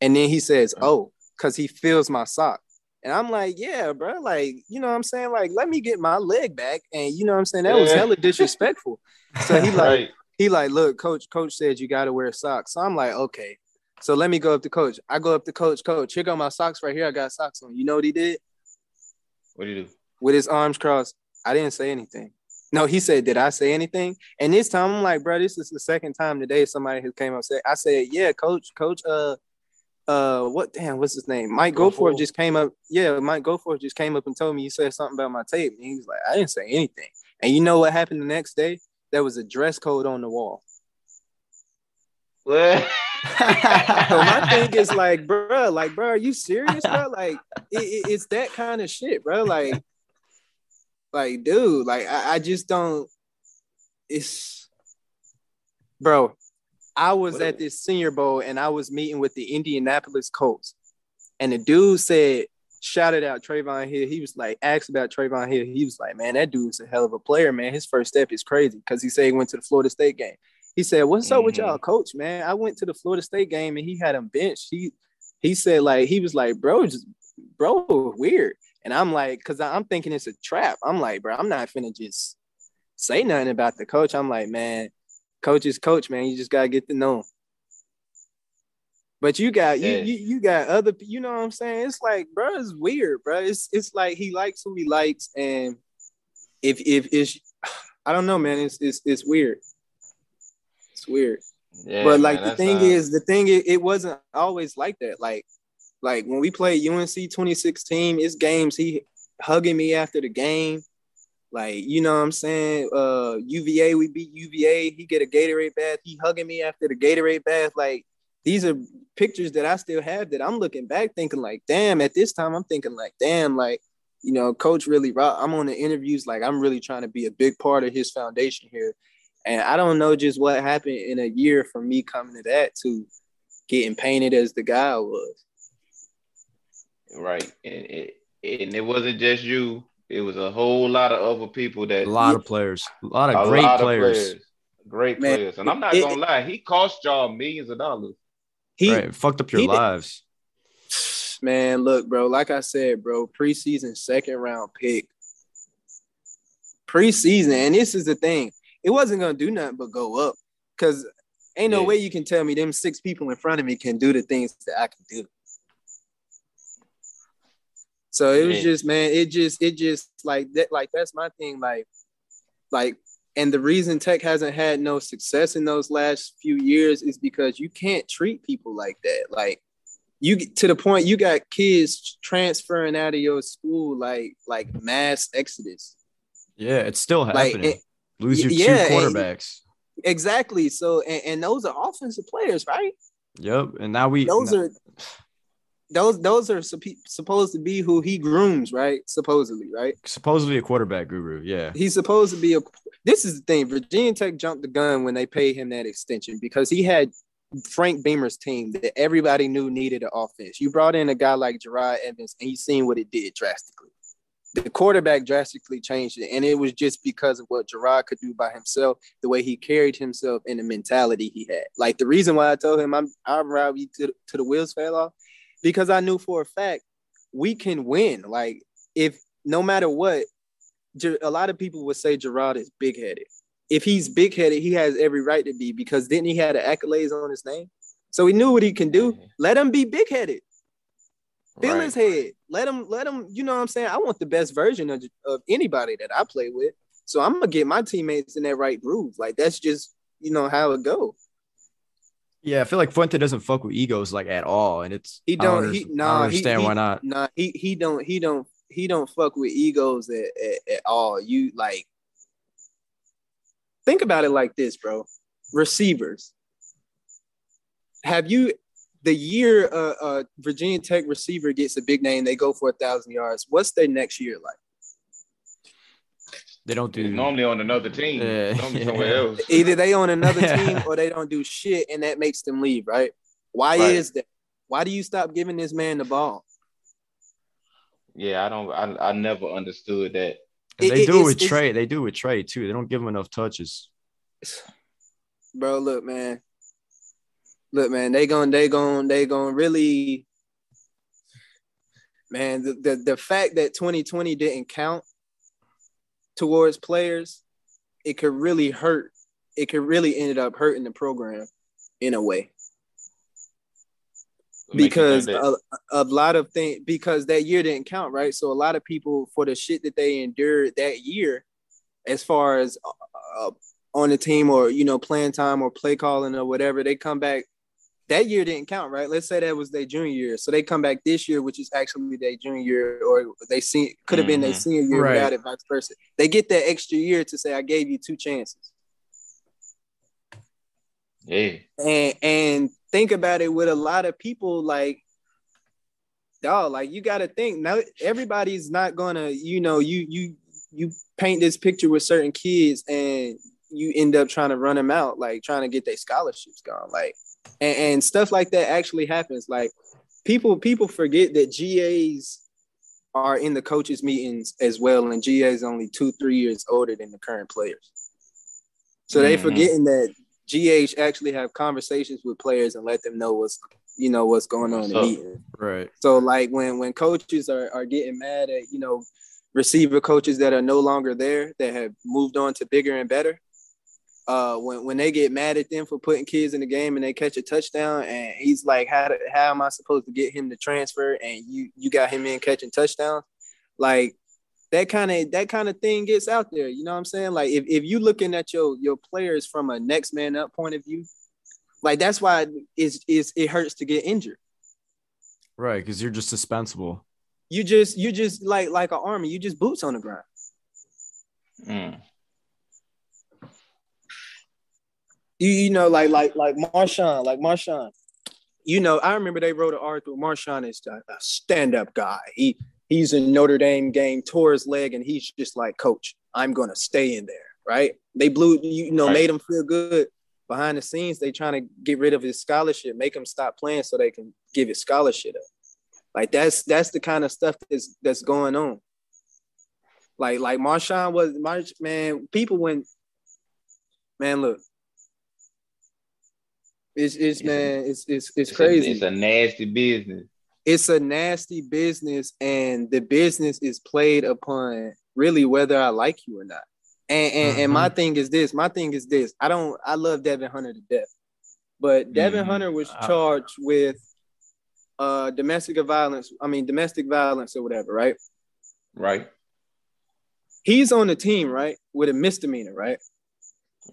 And then he says, "Oh, because he feels my sock." And I'm like, "Yeah, bro. Like, you know what I'm saying? Like, let me get my leg back." And you know what I'm saying? That was hella disrespectful. So he like, right. he like, "Look, coach. Coach said you got to wear socks." So I'm like, "Okay." So let me go up to coach. I go up to coach. Coach, here go my socks right here. I got socks on. You know what he did? What do you do? with his arms crossed. I didn't say anything. No, he said, "Did I say anything?" And this time, I'm like, "Bro, this is the second time today somebody has came up said." I said, "Yeah, coach, coach, uh, uh what damn what's his name? Mike Goforth just came up. Yeah, Mike Goforth just came up and told me you said something about my tape. And he was like, I didn't say anything. And you know what happened the next day? There was a dress code on the wall. What? so my thing is like, bro, like, bro, are you serious, bro? Like, it, it, it's that kind of shit, bro. Like, like, dude, like, I, I just don't. It's, bro. I was at this Senior Bowl and I was meeting with the Indianapolis Colts, and the dude said, shouted out Trevon Hill. He was like, asked about Trevon Hill. He was like, man, that dude's a hell of a player, man. His first step is crazy because he said he went to the Florida State game. He said, "What's up with Mm-hmm. y'all, coach? Man, I went to the Florida State game and he had him benched. He he said like he was like, bro, just bro, weird." And I'm like, because I'm thinking it's a trap. I'm like, bro, I'm not finna just say nothing about the coach. I'm like, man, coach is coach, man. You just gotta get to know him. But you got you, you you got other you know what I'm saying? It's like, bro, it's weird, bro. It's it's like he likes who he likes, and if if it's I don't know, man. It's it's it's weird. Weird. Yeah, but like man, the thing is, the thing is, it wasn't always like that. Like, like when we played UNC 2016, it's games he hugging me after the game. Like, you know what I'm saying? Uh UVA, we beat UVA. He get a Gatorade bath. He hugging me after the Gatorade bath. Like, these are pictures that I still have that I'm looking back thinking like, damn, at this time I'm thinking like, damn, like, you know, coach really rock. I'm on the interviews, like I'm really trying to be a big part of his foundation here. And I don't know just what happened in a year from me coming to that to getting painted as the guy I was. right, and it and it wasn't just you. It was a whole lot of other people that A lot of players, a lot a of great lot of players. great Man, players. And I'm not it- gonna lie, he cost y'all millions of dollars. He right, fucked up your he did- lives. man, look, bro, like I said, bro, preseason second round pick. Preseason, and this is the thing. It wasn't gonna do nothing but go up. Cause ain't no Yeah. way you can tell me them six people in front of me can do the things that I can do. So it was just, man, it just, it just like that, like that's my thing. Like, like, and the reason Tech hasn't had no success in those last few years is because you can't treat people like that. Like, you get to the point you got kids transferring out of your school like like mass exodus. Yeah, it's still Like, happening. it- Lose your yeah, two quarterbacks. Exactly. So and, and those are offensive players, right? Yep, and now we Those are those those are supp- supposed to be who he grooms, right? Supposedly, right? supposedly a quarterback guru. Yeah, He's supposed to be a. This is the thing. Virginia Tech jumped the gun when they paid him that extension because he had Frank Beamer's team that everybody knew needed an offense. You brought in a guy like Jerod Evans, and you seen what it did drastically. The quarterback drastically changed it, and it was just because of what Jerod could do by himself, the way he carried himself, and the mentality he had. Like the reason why I told him I'm I'm ride you to, to the wheels fell off, because I knew for a fact we can win. Like if no matter what, a lot of people would say Jerod is big headed. If he's big headed, he has every right to be because then he had accolades on his name. So he knew what he can do. Mm-hmm. Let him be big headed. Feel Right. his head. Let him, let him, you know what I'm saying? I want the best version of, of anybody that I play with. So I'm gonna get my teammates in that right groove. Like that's just, you know, how it go. yeah. I feel like Fuente doesn't fuck with egos like at all, and it's He don't don't. He under- I nah. don't he- understand he, why not. Nah. He he don't. He don't. He don't fuck with egos at, at, at all. You like think about it like this, bro. Receivers. Have you the year uh, uh Virginia Tech receiver gets a big name, they go for a thousand yards. What's their next year like? They don't do He's normally on another team, Yeah, normally yeah. somewhere else. Either they on another team or they don't do shit, and that makes them leave, right? Why Right. is that? Why do you stop giving this man the ball? Yeah, I don't. I, I never understood that. It- they it- do it with it's- Trey. They do with Trey too. They don't give him enough touches. bro look man look man they gon' they gon' they gon' really man the, the the fact that 2020 didn't count towards players it could really hurt it could really ended up hurting the program in a way. What makes you because a, a lot of things because that year didn't count right? So a lot of people for the shit that they endured that year as far as uh, on the team or you know playing time or play calling or whatever they come back that year didn't count, right? Let's say that was their junior year. So they come back this year, which is actually their junior year, or they see could have been their Mhm. senior year Right. without it, vice versa. They get that extra year to say, I gave you two chances. Yeah. And and think about it with a lot of people like dog, like you gotta think now everybody's not gonna, you know, you you you paint this picture with certain kids and you end up trying to run them out, like trying to get their scholarships gone. Like and, and stuff like that actually happens. Like people people forget that GAs are in the coaches meetings as well, and GAs only two three years older than the current players. So they Mhm. forgetting that GH actually have conversations with players and let them know what's you know what's going on in the meeting. Right. So like when when coaches are, are getting mad at you know receiver coaches that are no longer there that have moved on to bigger and better, uh, when when they get mad at them for putting kids in the game and they catch a touchdown and he's like how do- how am I supposed to get him to transfer and you you got him in catching touchdowns, like that kind of that kind of thing gets out there. You know what I'm saying? Like if, if you looking at your your players from a next man up point of view, like that's why it's, it's it hurts to get injured. Right. Because you're just dispensable. You just you just like like an army. You just boots on the ground. Mm. You you know like like like Marshawn like Marshawn. You know I remember they wrote an article. Marshawn is a, a stand up guy. He he's in Notre Dame game, tore his leg, and he's just like, Coach, I'm gonna stay in there. Right? They blew you know Right. made him feel good. Behind the scenes, they trying to get rid of his scholarship, make him stop playing so they can give his scholarship up. Like that's that's the kind of stuff that's that's going on. Like like Marshawn was Marsh man. People when man look, it's it's It's a- man it's it's it's It's a- crazy. it's a nasty business. it's a nasty business, and the business is played upon really whether I like you or not. And and, and my thing is this. My thing is this. I don't. I love Devin Hunter to death, but Devin Mhm. Hunter was charged with uh domestic violence. I mean domestic violence or whatever, right? Right. He's on the team, right, with a misdemeanor, right?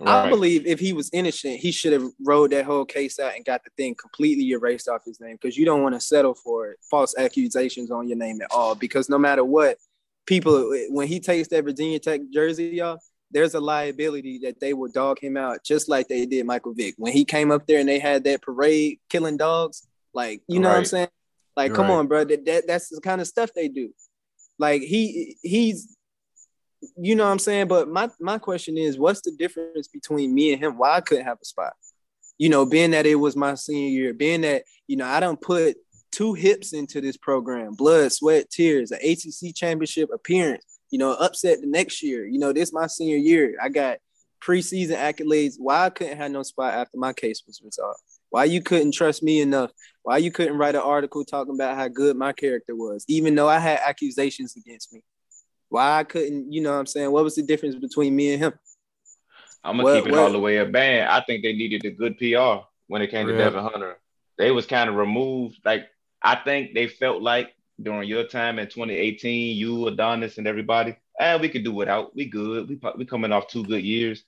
I believe if he was innocent, he should have rode that whole case out and got the thing completely erased off his name because you don't want to settle for false accusations on your name at all. Because no matter what, people eh, when he takes that Virginia Tech jersey off, there's a liability that they will dog him out just like they did Michael Vick when he came up there and they had that parade killing dogs. Like you know what I'm saying? Like come Right. on, bro. That, that that's the kind of stuff they do. Like he he's you know what I'm saying? But my my question is, what's the difference between me and him? Why I couldn't have a spot? You know, being that it was my senior year, being that you know I don't put two hips into this program, blood, sweat, tears, an ACC championship appearance. You know, upset the next year. You know, this my senior year. I got preseason accolades. Why I couldn't have no spot after my case was resolved? Why you couldn't trust me enough? Why you couldn't write an article talking about how good my character was, even though I had accusations against me? Why I couldn't, you know what I'm saying? What was the difference between me and him? I'm gonna What- keep it what- all the way a band. I think they needed a good PR when it came to Yeah. Devin Hunter. They was kind of removed. Like I think they felt like during your time in 2018, you, Adonis, and everybody, ah, we could do without. We good. We pro- we coming off two good years.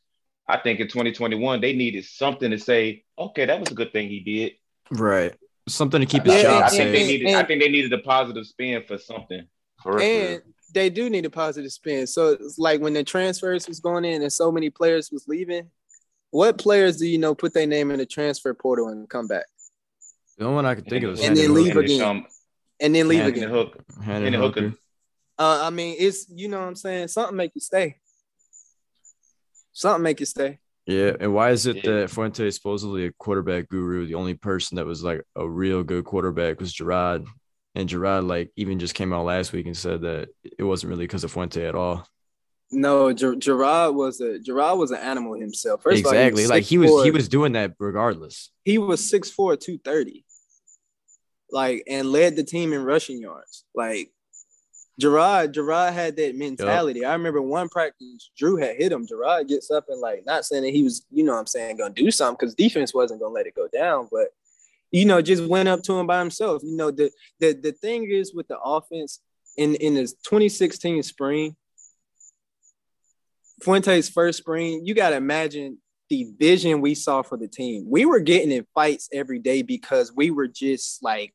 I think in 2021 they needed something to say. Okay, that was a good thing he did. Right. Something to keep I his Yeah, think- job I and- think safe. they and- needed. I think they needed a positive spin for something. For real, for real. And they do need a positive spin. So it's like when the transfers was going in and so many players was leaving. What players do you know put their name in the transfer portal and come back the only one I could think of was And then leave again. And then leave again? Hook, Hendon Hendon Hooker. Hooker. Uh, I mean, it's you know what I'm saying. Something make you stay. Something make you stay. Yeah, and why is it Yeah. that Fuente is supposedly a quarterback guru? The only person that was like a real good quarterback was Jerod, and Jerod like even just came out last week and said that it wasn't really because of Fuente at all. No, Ger- Jerod was a Jerod was an animal himself. First exactly, all, like he was he was doing that regardless. he was 6'4", 230. Like and led the team in rushing yards. Like Jerod, Jerod had that mentality. I remember one practice, Drew had hit him. Jerod gets up and like not saying that he was, you know what I'm saying, gonna do something because defense wasn't gonna let it go down, but you know, just went up to him by himself. You know, the the the thing is with the offense in in this 2016 spring, Fuente's first spring, you gotta imagine the vision we saw for the team. We were getting in fights every day because we were just like,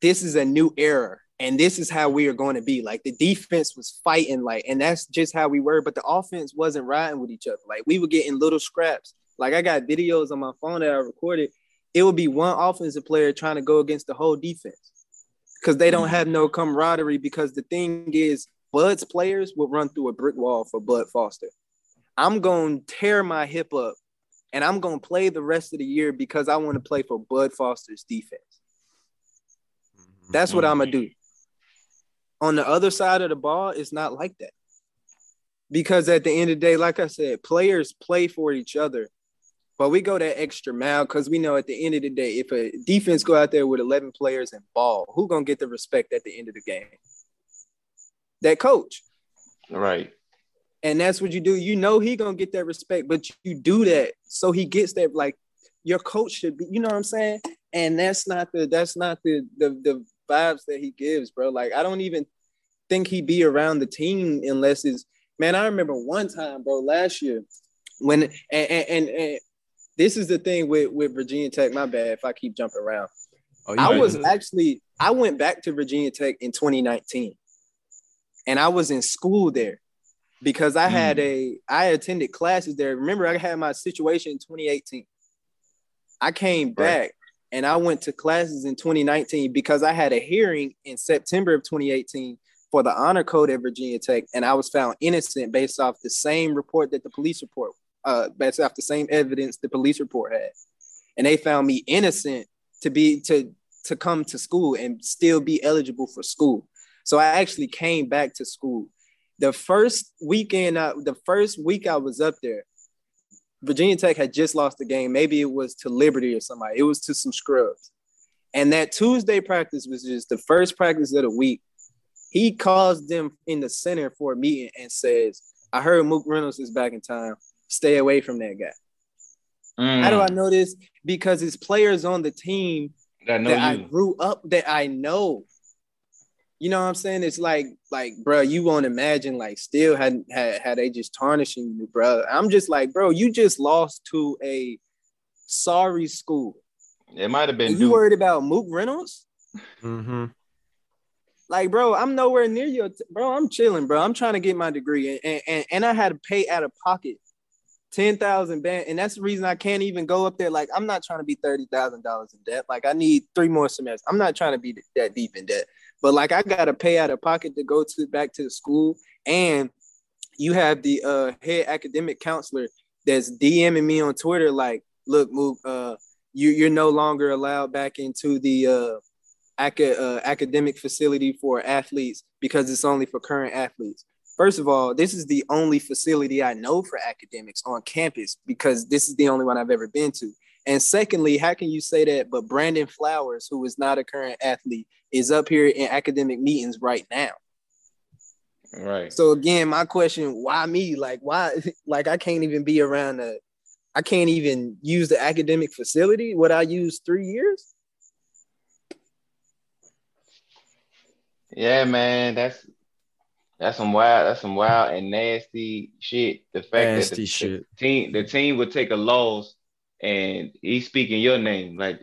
this is a new era and this is how we are going to be. Like the defense was fighting, like, and that's just how we were. But the offense wasn't riding with each other. Like we were getting little scraps. Like I got videos on my phone that I recorded. It would be one offensive player trying to go against the whole defense because they don't have no camaraderie. Because the thing is, Bud's players will run through a brick wall for Bud Foster. I'm going to tear my hip up and I'm going to play the rest of the year because I want to play for Bud Foster's defense. Mm-hmm. That's what I'm going to do. On the other side of the ball, it's not like that. Because at the end of the day, like I said, players play for each other. But we go that extra mile because we know at the end of the day, if a defense go out there with 11 players and ball, who gonna get the respect at the end of the game? That coach. Right. And that's what you do. You know he gonna get that respect, but you do that so he gets that. Like your coach should be. You know what I'm saying? And that's not the that's not the the the vibes that he gives, bro. Like I don't even think he be around the team unless it's man. I remember one time, bro, last year when and and, and, and this is the thing with with Virginia Tech. My bad if I keep jumping around. Oh, I was actually I went back to Virginia Tech in 2019, and I was in school there because I had mm. a I attended classes there. Remember, I had my situation in 2018. I came back right. and I went to classes in 2019 because I had a hearing in September of 2018 for the honor code at Virginia Tech, and I was found innocent based off the same report that the police report, uh, based off the same evidence the police report had, and they found me innocent to be to to come to school and still be eligible for school. So I actually came back to school the first weekend, the first week I was up there, Virginia Tech had just lost the game. Maybe it was to Liberty or somebody. It was to some scrubs. And that Tuesday practice was just the first practice of the week. He calls them in the center for a meeting and says, I heard Mook Reynolds is back in time. Stay away from that guy. Mm. How do I know this? Because it's players on the team that, that I grew up that I know. You know what I'm saying? It's like, like, bro, you won't imagine, like, still had had had they just tarnishing you, bro. I'm just like, bro, you just lost to a sorry school. It might have been. you worried about Mook Reynolds? Mm-hmm. Like, bro, I'm nowhere near you, t- bro. I'm chilling, bro. I'm trying to get my degree, and and, and I had to pay out of pocket ten thousand band, and that's the reason I can't even go up there. Like, I'm not trying to be thirty thousand dollars in debt. Like, I need three more semesters. I'm not trying to be that deep in debt. But like I gotta pay out of pocket to go to back to the school, and you have the uh, head academic counselor that's DMing me on Twitter like, look, Mook, uh, you you're no longer allowed back into the uh, ac- uh, academic facility for athletes because it's only for current athletes. First of all, this is the only facility I know for academics on campus because this is the only one I've ever been to. And secondly, how can you say that? But Brandon Flowers, who is not a current athlete, is up here in academic meetings right now. Right. So again, my question: Why me? Like, why? Like, I can't even be around the. I can't even use the academic facility. What I use three years. Yeah, man, that's that's some wild, that's some wild and nasty shit. The fact nasty that the, shit. the team, the team would take a loss and he's speaking your name. Like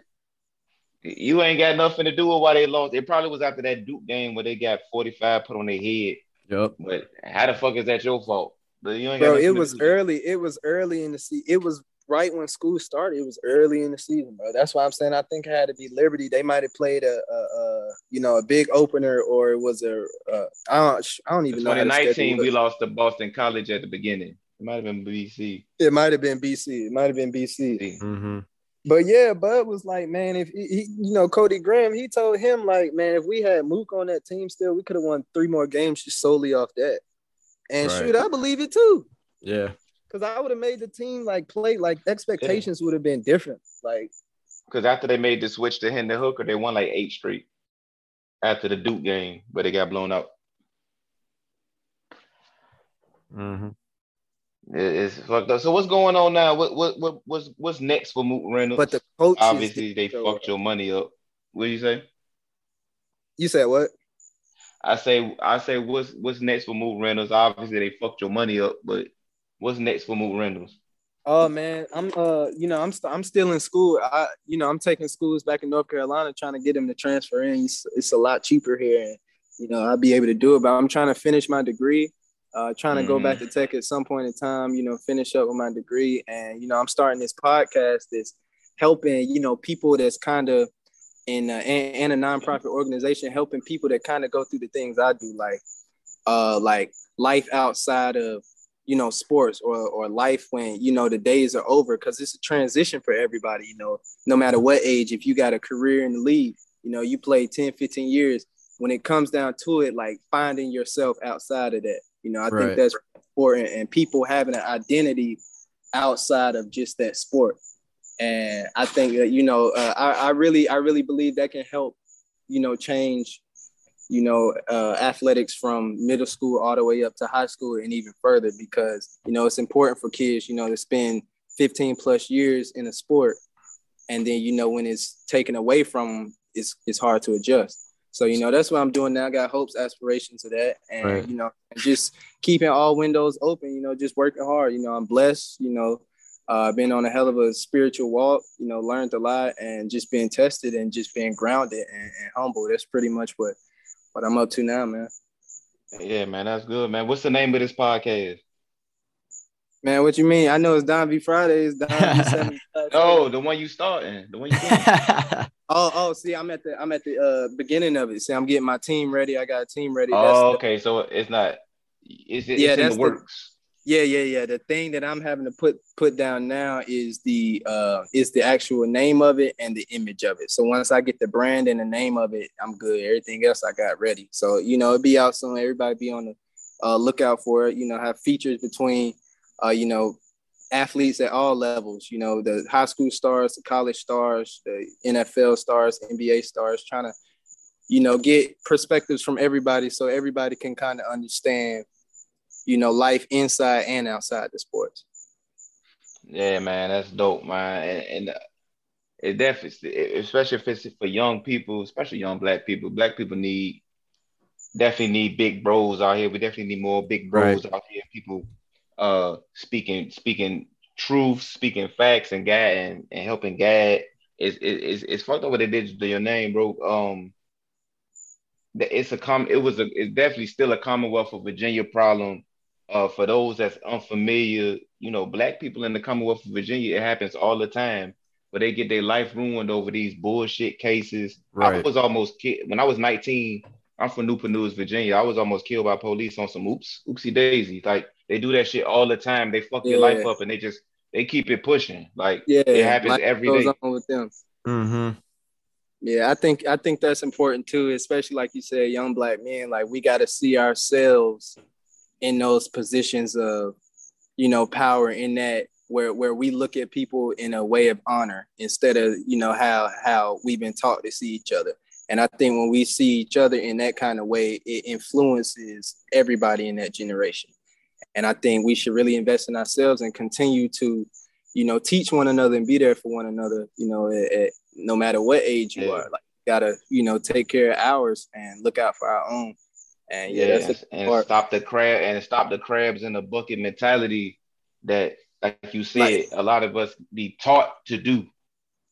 you ain't got nothing to do with why they lost. It probably was after that Duke game where they got 45 put on their head. Yep. But how the fuck is that your fault? But you ain't Bro, it was early. It was early in the season. It was right when school started. It was early in the season, bro. That's why I'm saying I think I had to be Liberty. They might have played a, a, a, you know a big opener, or it was a a I don't I don't even know. 2019, we lost to Boston College at the beginning. It might have been BC. It might have been BC. It might have been BC. Mm-hmm. But yeah, Bud was like, man, if he, he, you know, Cody Graham, he told him like, man, if we had Mook on that team still, we could have won three more games just solely off that. And right. shoot, I believe it too. Yeah. Cause I would have made the team like play like expectations yeah. would have been different. Like, because after they made the switch to Hendon Hooker, they won like eight straight after the Duke game, but they got blown out. Mm-hmm. It's fucked up. So what's going on now? What what what what's what's next for Mook Reynolds? But the coach obviously they fucked your money up. What do you say? You said what? I say I say what's what's next for Mook Reynolds? Obviously they fucked your money up, but what's next for Mook Reynolds? Oh man, I'm uh, you know, I'm st- I'm still in school. I, you know, I'm taking schools back in North Carolina, trying to get them to transfer in. It's, it's a lot cheaper here, and you know, I'll be able to do it. But I'm trying to finish my degree. Uh, trying to mm-hmm. go back mm-hmm. to tech at some point in time. You know, finish up with my degree, and you know, I'm starting this podcast that's helping you know people that's kind of in uh, and, and a nonprofit organization helping people that kind of go through the things I do, like uh, like life outside of you know sports or or life when you know the days are over because it's a transition for everybody you know. No matter what age if you got a career in the league you know you play 10 15 years when it comes down to it like finding yourself outside of that you know. I right. think that's important and people having an identity outside of just that sport. And i think that you know uh, I, I really i really believe that can help you know change you know, uh, athletics from middle school all the way up to high school and even further because, you know, it's important for kids, you know, to spend 15 plus years in a sport. And then, you know, when it's taken away from them, it's, it's hard to adjust. So, you know, that's what I'm doing now. I got hopes, aspirations of that. And, right. you know, just keeping all windows open, you know, just working hard. You know, I'm blessed, you know, uh, been on a hell of a spiritual walk, you know, learned a lot and just being tested and just being grounded and, and humble. That's pretty much what what I'm up to now, man. Yeah, man, that's good, man. What's the name of this podcast? Man, what you mean? I know it's Don B Fridays. Don B oh, the one you starting, the one you. oh, oh, see, I'm at the I'm at the uh, beginning of it. See, I'm getting my team ready. I got a team ready. Oh, okay. So it's not. Is it? Yeah, it's that's in the works. Yeah, yeah, yeah. The thing that I'm having to put put down now is the uh is the actual name of it and the image of it. So once I get the brand and the name of it, I'm good. Everything else I got ready. So you know, it'll be out soon. Everybody be on the uh, lookout for it. You know, have features between uh, you know, athletes at all levels. You know, the high school stars, the college stars, the NFL stars, NBA stars, trying to, you know, get perspectives from everybody so everybody can kind of understand you know, life inside and outside the sports. Yeah, man, that's dope, man. And, and uh, it definitely, especially if it's for young people, especially young black people. Black people need definitely need big bros out here. We definitely need more big bros right. out here. People uh speaking speaking truth, speaking facts, and guide and, and helping guide. It's, it's it's fucked up what they did to your name, bro. Um, it's a com. It was a. It's definitely still a Commonwealth of Virginia problem uh, for those that's unfamiliar, you know, black people in the Commonwealth of Virginia, it happens all the time, but they get their life ruined over these bullshit cases. Right. I was almost killed when I was 19. I'm from Newport News, Virginia. I was almost killed by police on some oops, oopsie daisy. Like they do that shit all the time. They fuck yeah. your life up and they just they keep it pushing. Like yeah, it happens every day. with them. Mm-hmm. Yeah, I think I think that's important too, especially like you said, young black men. Like we got to see ourselves in those positions of you know power in that where where we look at people in a way of honor instead of you know how how we've been taught to see each other. And i think when we see each other in that kind of way it influences everybody in that generation. And i think we should really invest in ourselves and continue to you know teach one another and be there for one another you know at, at, no matter what age you yeah. are. Like gotta you know take care of ours and look out for our own and yeah, yeah and part. stop the crab and stop the crabs in the bucket mentality that, like you said, like, a lot of us be taught to do.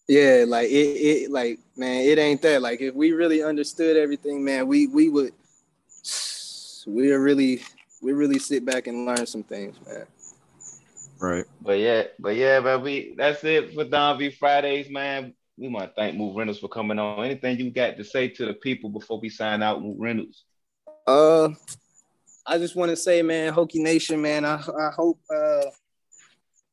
Yeah, like it, it, like man, it ain't that. Like if we really understood everything, man, we we would, we really, we really sit back and learn some things, man. Right. But yeah, but yeah, but we that's it for Don V Fridays, man. We want to thank Mook Reynolds for coming on. Anything you got to say to the people before we sign out, Mook Reynolds? Uh, I just want to say, man, Hokie Nation, man. I I hope uh,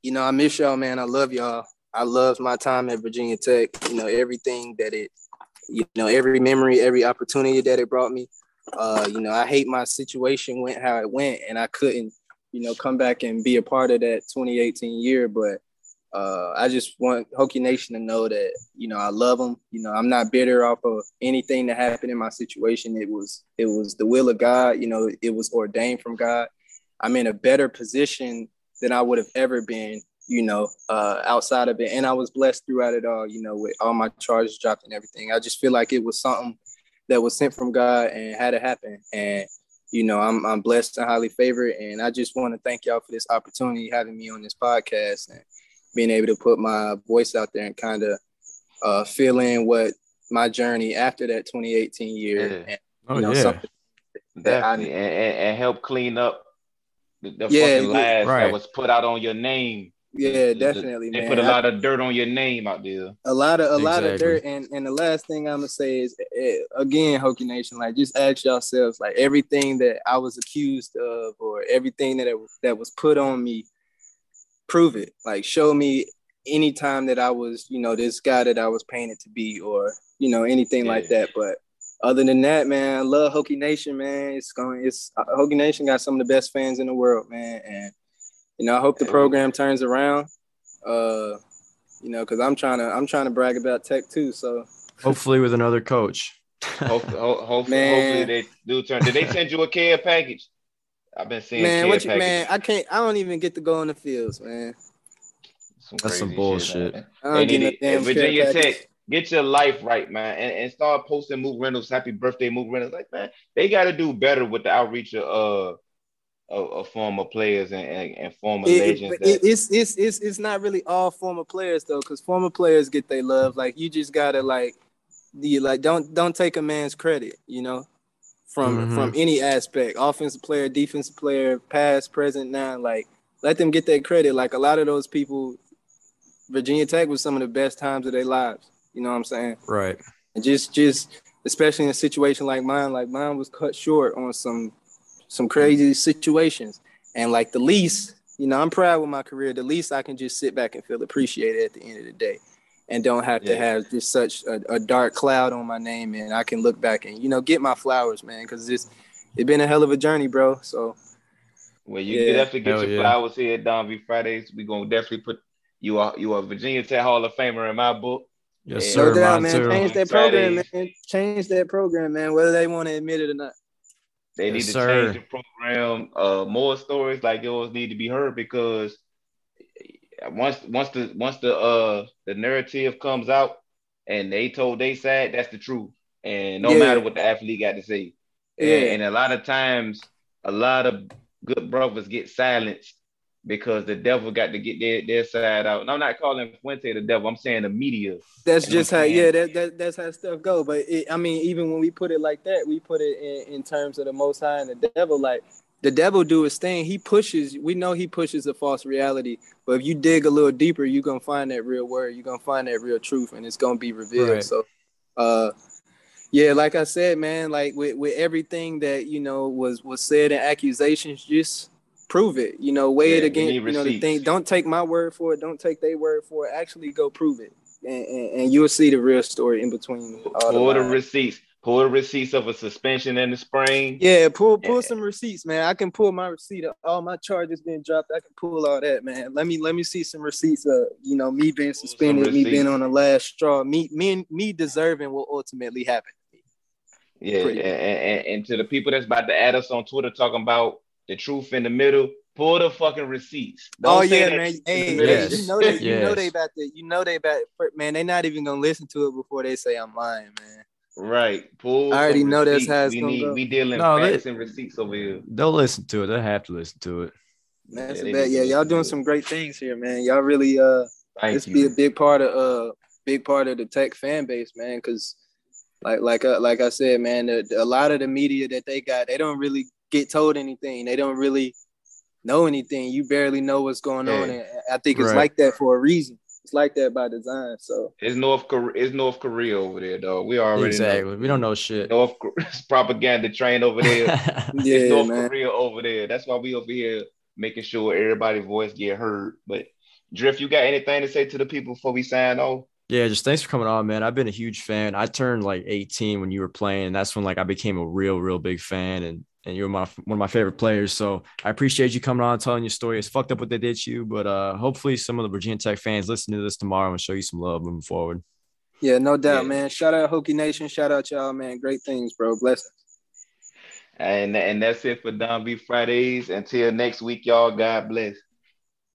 you know, I miss y'all, man. I love y'all. I love my time at Virginia Tech. You know, everything that it, you know, every memory, every opportunity that it brought me. Uh, you know, I hate my situation went how it went, and I couldn't, you know, come back and be a part of that 2018 year. But uh, I just want Hokie Nation to know that you know I love them. You know I'm not bitter off of anything that happened in my situation. It was it was the will of God. You know it was ordained from God. I'm in a better position than I would have ever been. You know uh, outside of it, and I was blessed throughout it all. You know with all my charges dropped and everything. I just feel like it was something that was sent from God and had to happen. And you know, I'm I'm blessed and highly favored. And I just want to thank y'all for this opportunity having me on this podcast and being able to put my voice out there and kind of uh, fill in what my journey after that 2018 year. Yeah. And, Oh know, yeah. something that I- Definitely, and, and, and help clean up the, the Yeah, fucking yeah. lies Right. that was put out on your name. yeah, The- the- definitely, They man. put a lot of dirt on your name out there. a lot of a lot of dirt and and the last thing i'm gonna say is eh, again hokie nation like just ask yourselves like everything that i was accused of or everything that that was put on me prove it like show me anytime that i was you know this guy that i was painted to be or you know anything like that but other than that man I love hokie nation man it's going it's uh, hokie nation got some of the best fans in the world man and you know i hope the program turns around uh you know, because I'm trying to I'm trying to brag about Tech too. So Hopefully with another coach. Hopefully, ho- hopefully, Man. hopefully they do turn. Did they send you a care package? I've been seeing man, what you packages. man? I can't. I don't even get to go in the fields, man. Some That's some bullshit. man. I don't They get need no it- damn Virginia. Tech, get your life right, man, and, and start posting Mook Reynolds happy birthday, Mook Reynolds. Like, man, they got to do better with the outreach of uh of, of former players and, and, and former It- legends. it- that- it's it's it's it's not really all former players though, because former players get their love. Like you just gotta like, you like don't don't take a man's credit, you know, from Mhm. from any aspect, offensive player, defensive player, past, present, now. Like let them get their credit. Like a lot of those people, Virginia Tech was some of the best times of their lives. You know what I'm saying? Right. and just just especially in a situation like mine like mine was cut short on some some crazy situations and like the least you know i'm proud with my career the least i can just sit back and feel appreciated at the end of the day and don't have to have just such a, a dark cloud on my name and i can look back and you know get my flowers man because it's it's been a hell of a journey bro so Well, you Yeah. definitely get Hell your yeah. flowers here at Don V Fridays. We gonna definitely put you are you are Virginia Tech Hall of Famer in my book. Yes, Yeah. sir. no doubt man too. change that program man change that program man whether they want to admit it or not They Yes, need to sir. change the program. Uh, more stories like yours need to be heard because once once the once the uh the narrative comes out and they told they side, that's the truth. And no Yeah. matter what the athlete got to say, and, Yeah. and a lot of times, a lot of good brothers get silenced because the devil got to get their, their side out. And I'm not calling Fuente the devil. I'm saying the media. That's know just how, yeah, that, that that's how stuff go. But it, I mean, even when we put it like that, we put it in, in terms of the Most High and the devil. Like the devil do his thing. He pushes. We know he pushes a false reality. But if you dig a little deeper, you're gonna find that real word. You're gonna find that real truth, and it's gonna be revealed. Right. So, uh, yeah, like I said, man, like with with everything that you know was was said in accusations, just prove it. You know, weigh Yeah, it we against. You know, the thing. Don't take my word for it. Don't take their word for it. Actually, go prove it and, and, and you'll see the real story in between all the the receipts. Pull the receipts of a suspension in the spring. Yeah, pull pull Yeah. some receipts, man. I can pull my receipt of all my charges being dropped. I can pull all that, man. Let me let me see some receipts of you know me being suspended, me being on the last straw, me me me deserving what ultimately happened. Yeah, and, and, and to the people that's about to add us on Twitter talking about the truth in the middle, pull the fucking receipts. Don't oh yeah, man. Hey, the middle. hey, you know they you know they about to you know they about man. They not even gonna listen to it before they say I'm lying, man. Right. Pull. I already some know that's receipts. how it's we gonna need, go. We dealing No, they- facts and receipts over here. They'll listen to it. They'll have to listen to it. That's Yeah, a they Yeah, y'all doing some great things here, man. Y'all really uh Thank this you. be a big part of uh big part of the tech fan base, man. Because like like uh, like I said, man, the, a lot of the media that they got, they don't really get told anything. They don't really know anything. You barely know what's going on, and I think it's Right. like that for a reason. It's like that by design. So It's North Korea. It's North Korea over there, though. We already exactly. know. We don't know shit. North Kor- propaganda train over there. yeah, it's North man. Korea over there. That's why we over here making sure everybody's voice get heard. But Drift, you got anything to say to the people before we sign off? Yeah, just thanks for coming on, man. I've been a huge fan. I turned like 18 when you were playing. And that's when like I became a real, real big fan. And and you're my one of my favorite players. So I appreciate you coming on and telling your story. It's fucked up what they did to you, but uh hopefully some of the Virginia Tech fans listen to this tomorrow and show you some love moving forward. Yeah, no doubt, Yeah. man. Shout out Hokie Nation. Shout out y'all, man. Great things, bro. Blessings. And and that's it for Don B Fridays. Until next week, y'all. God bless.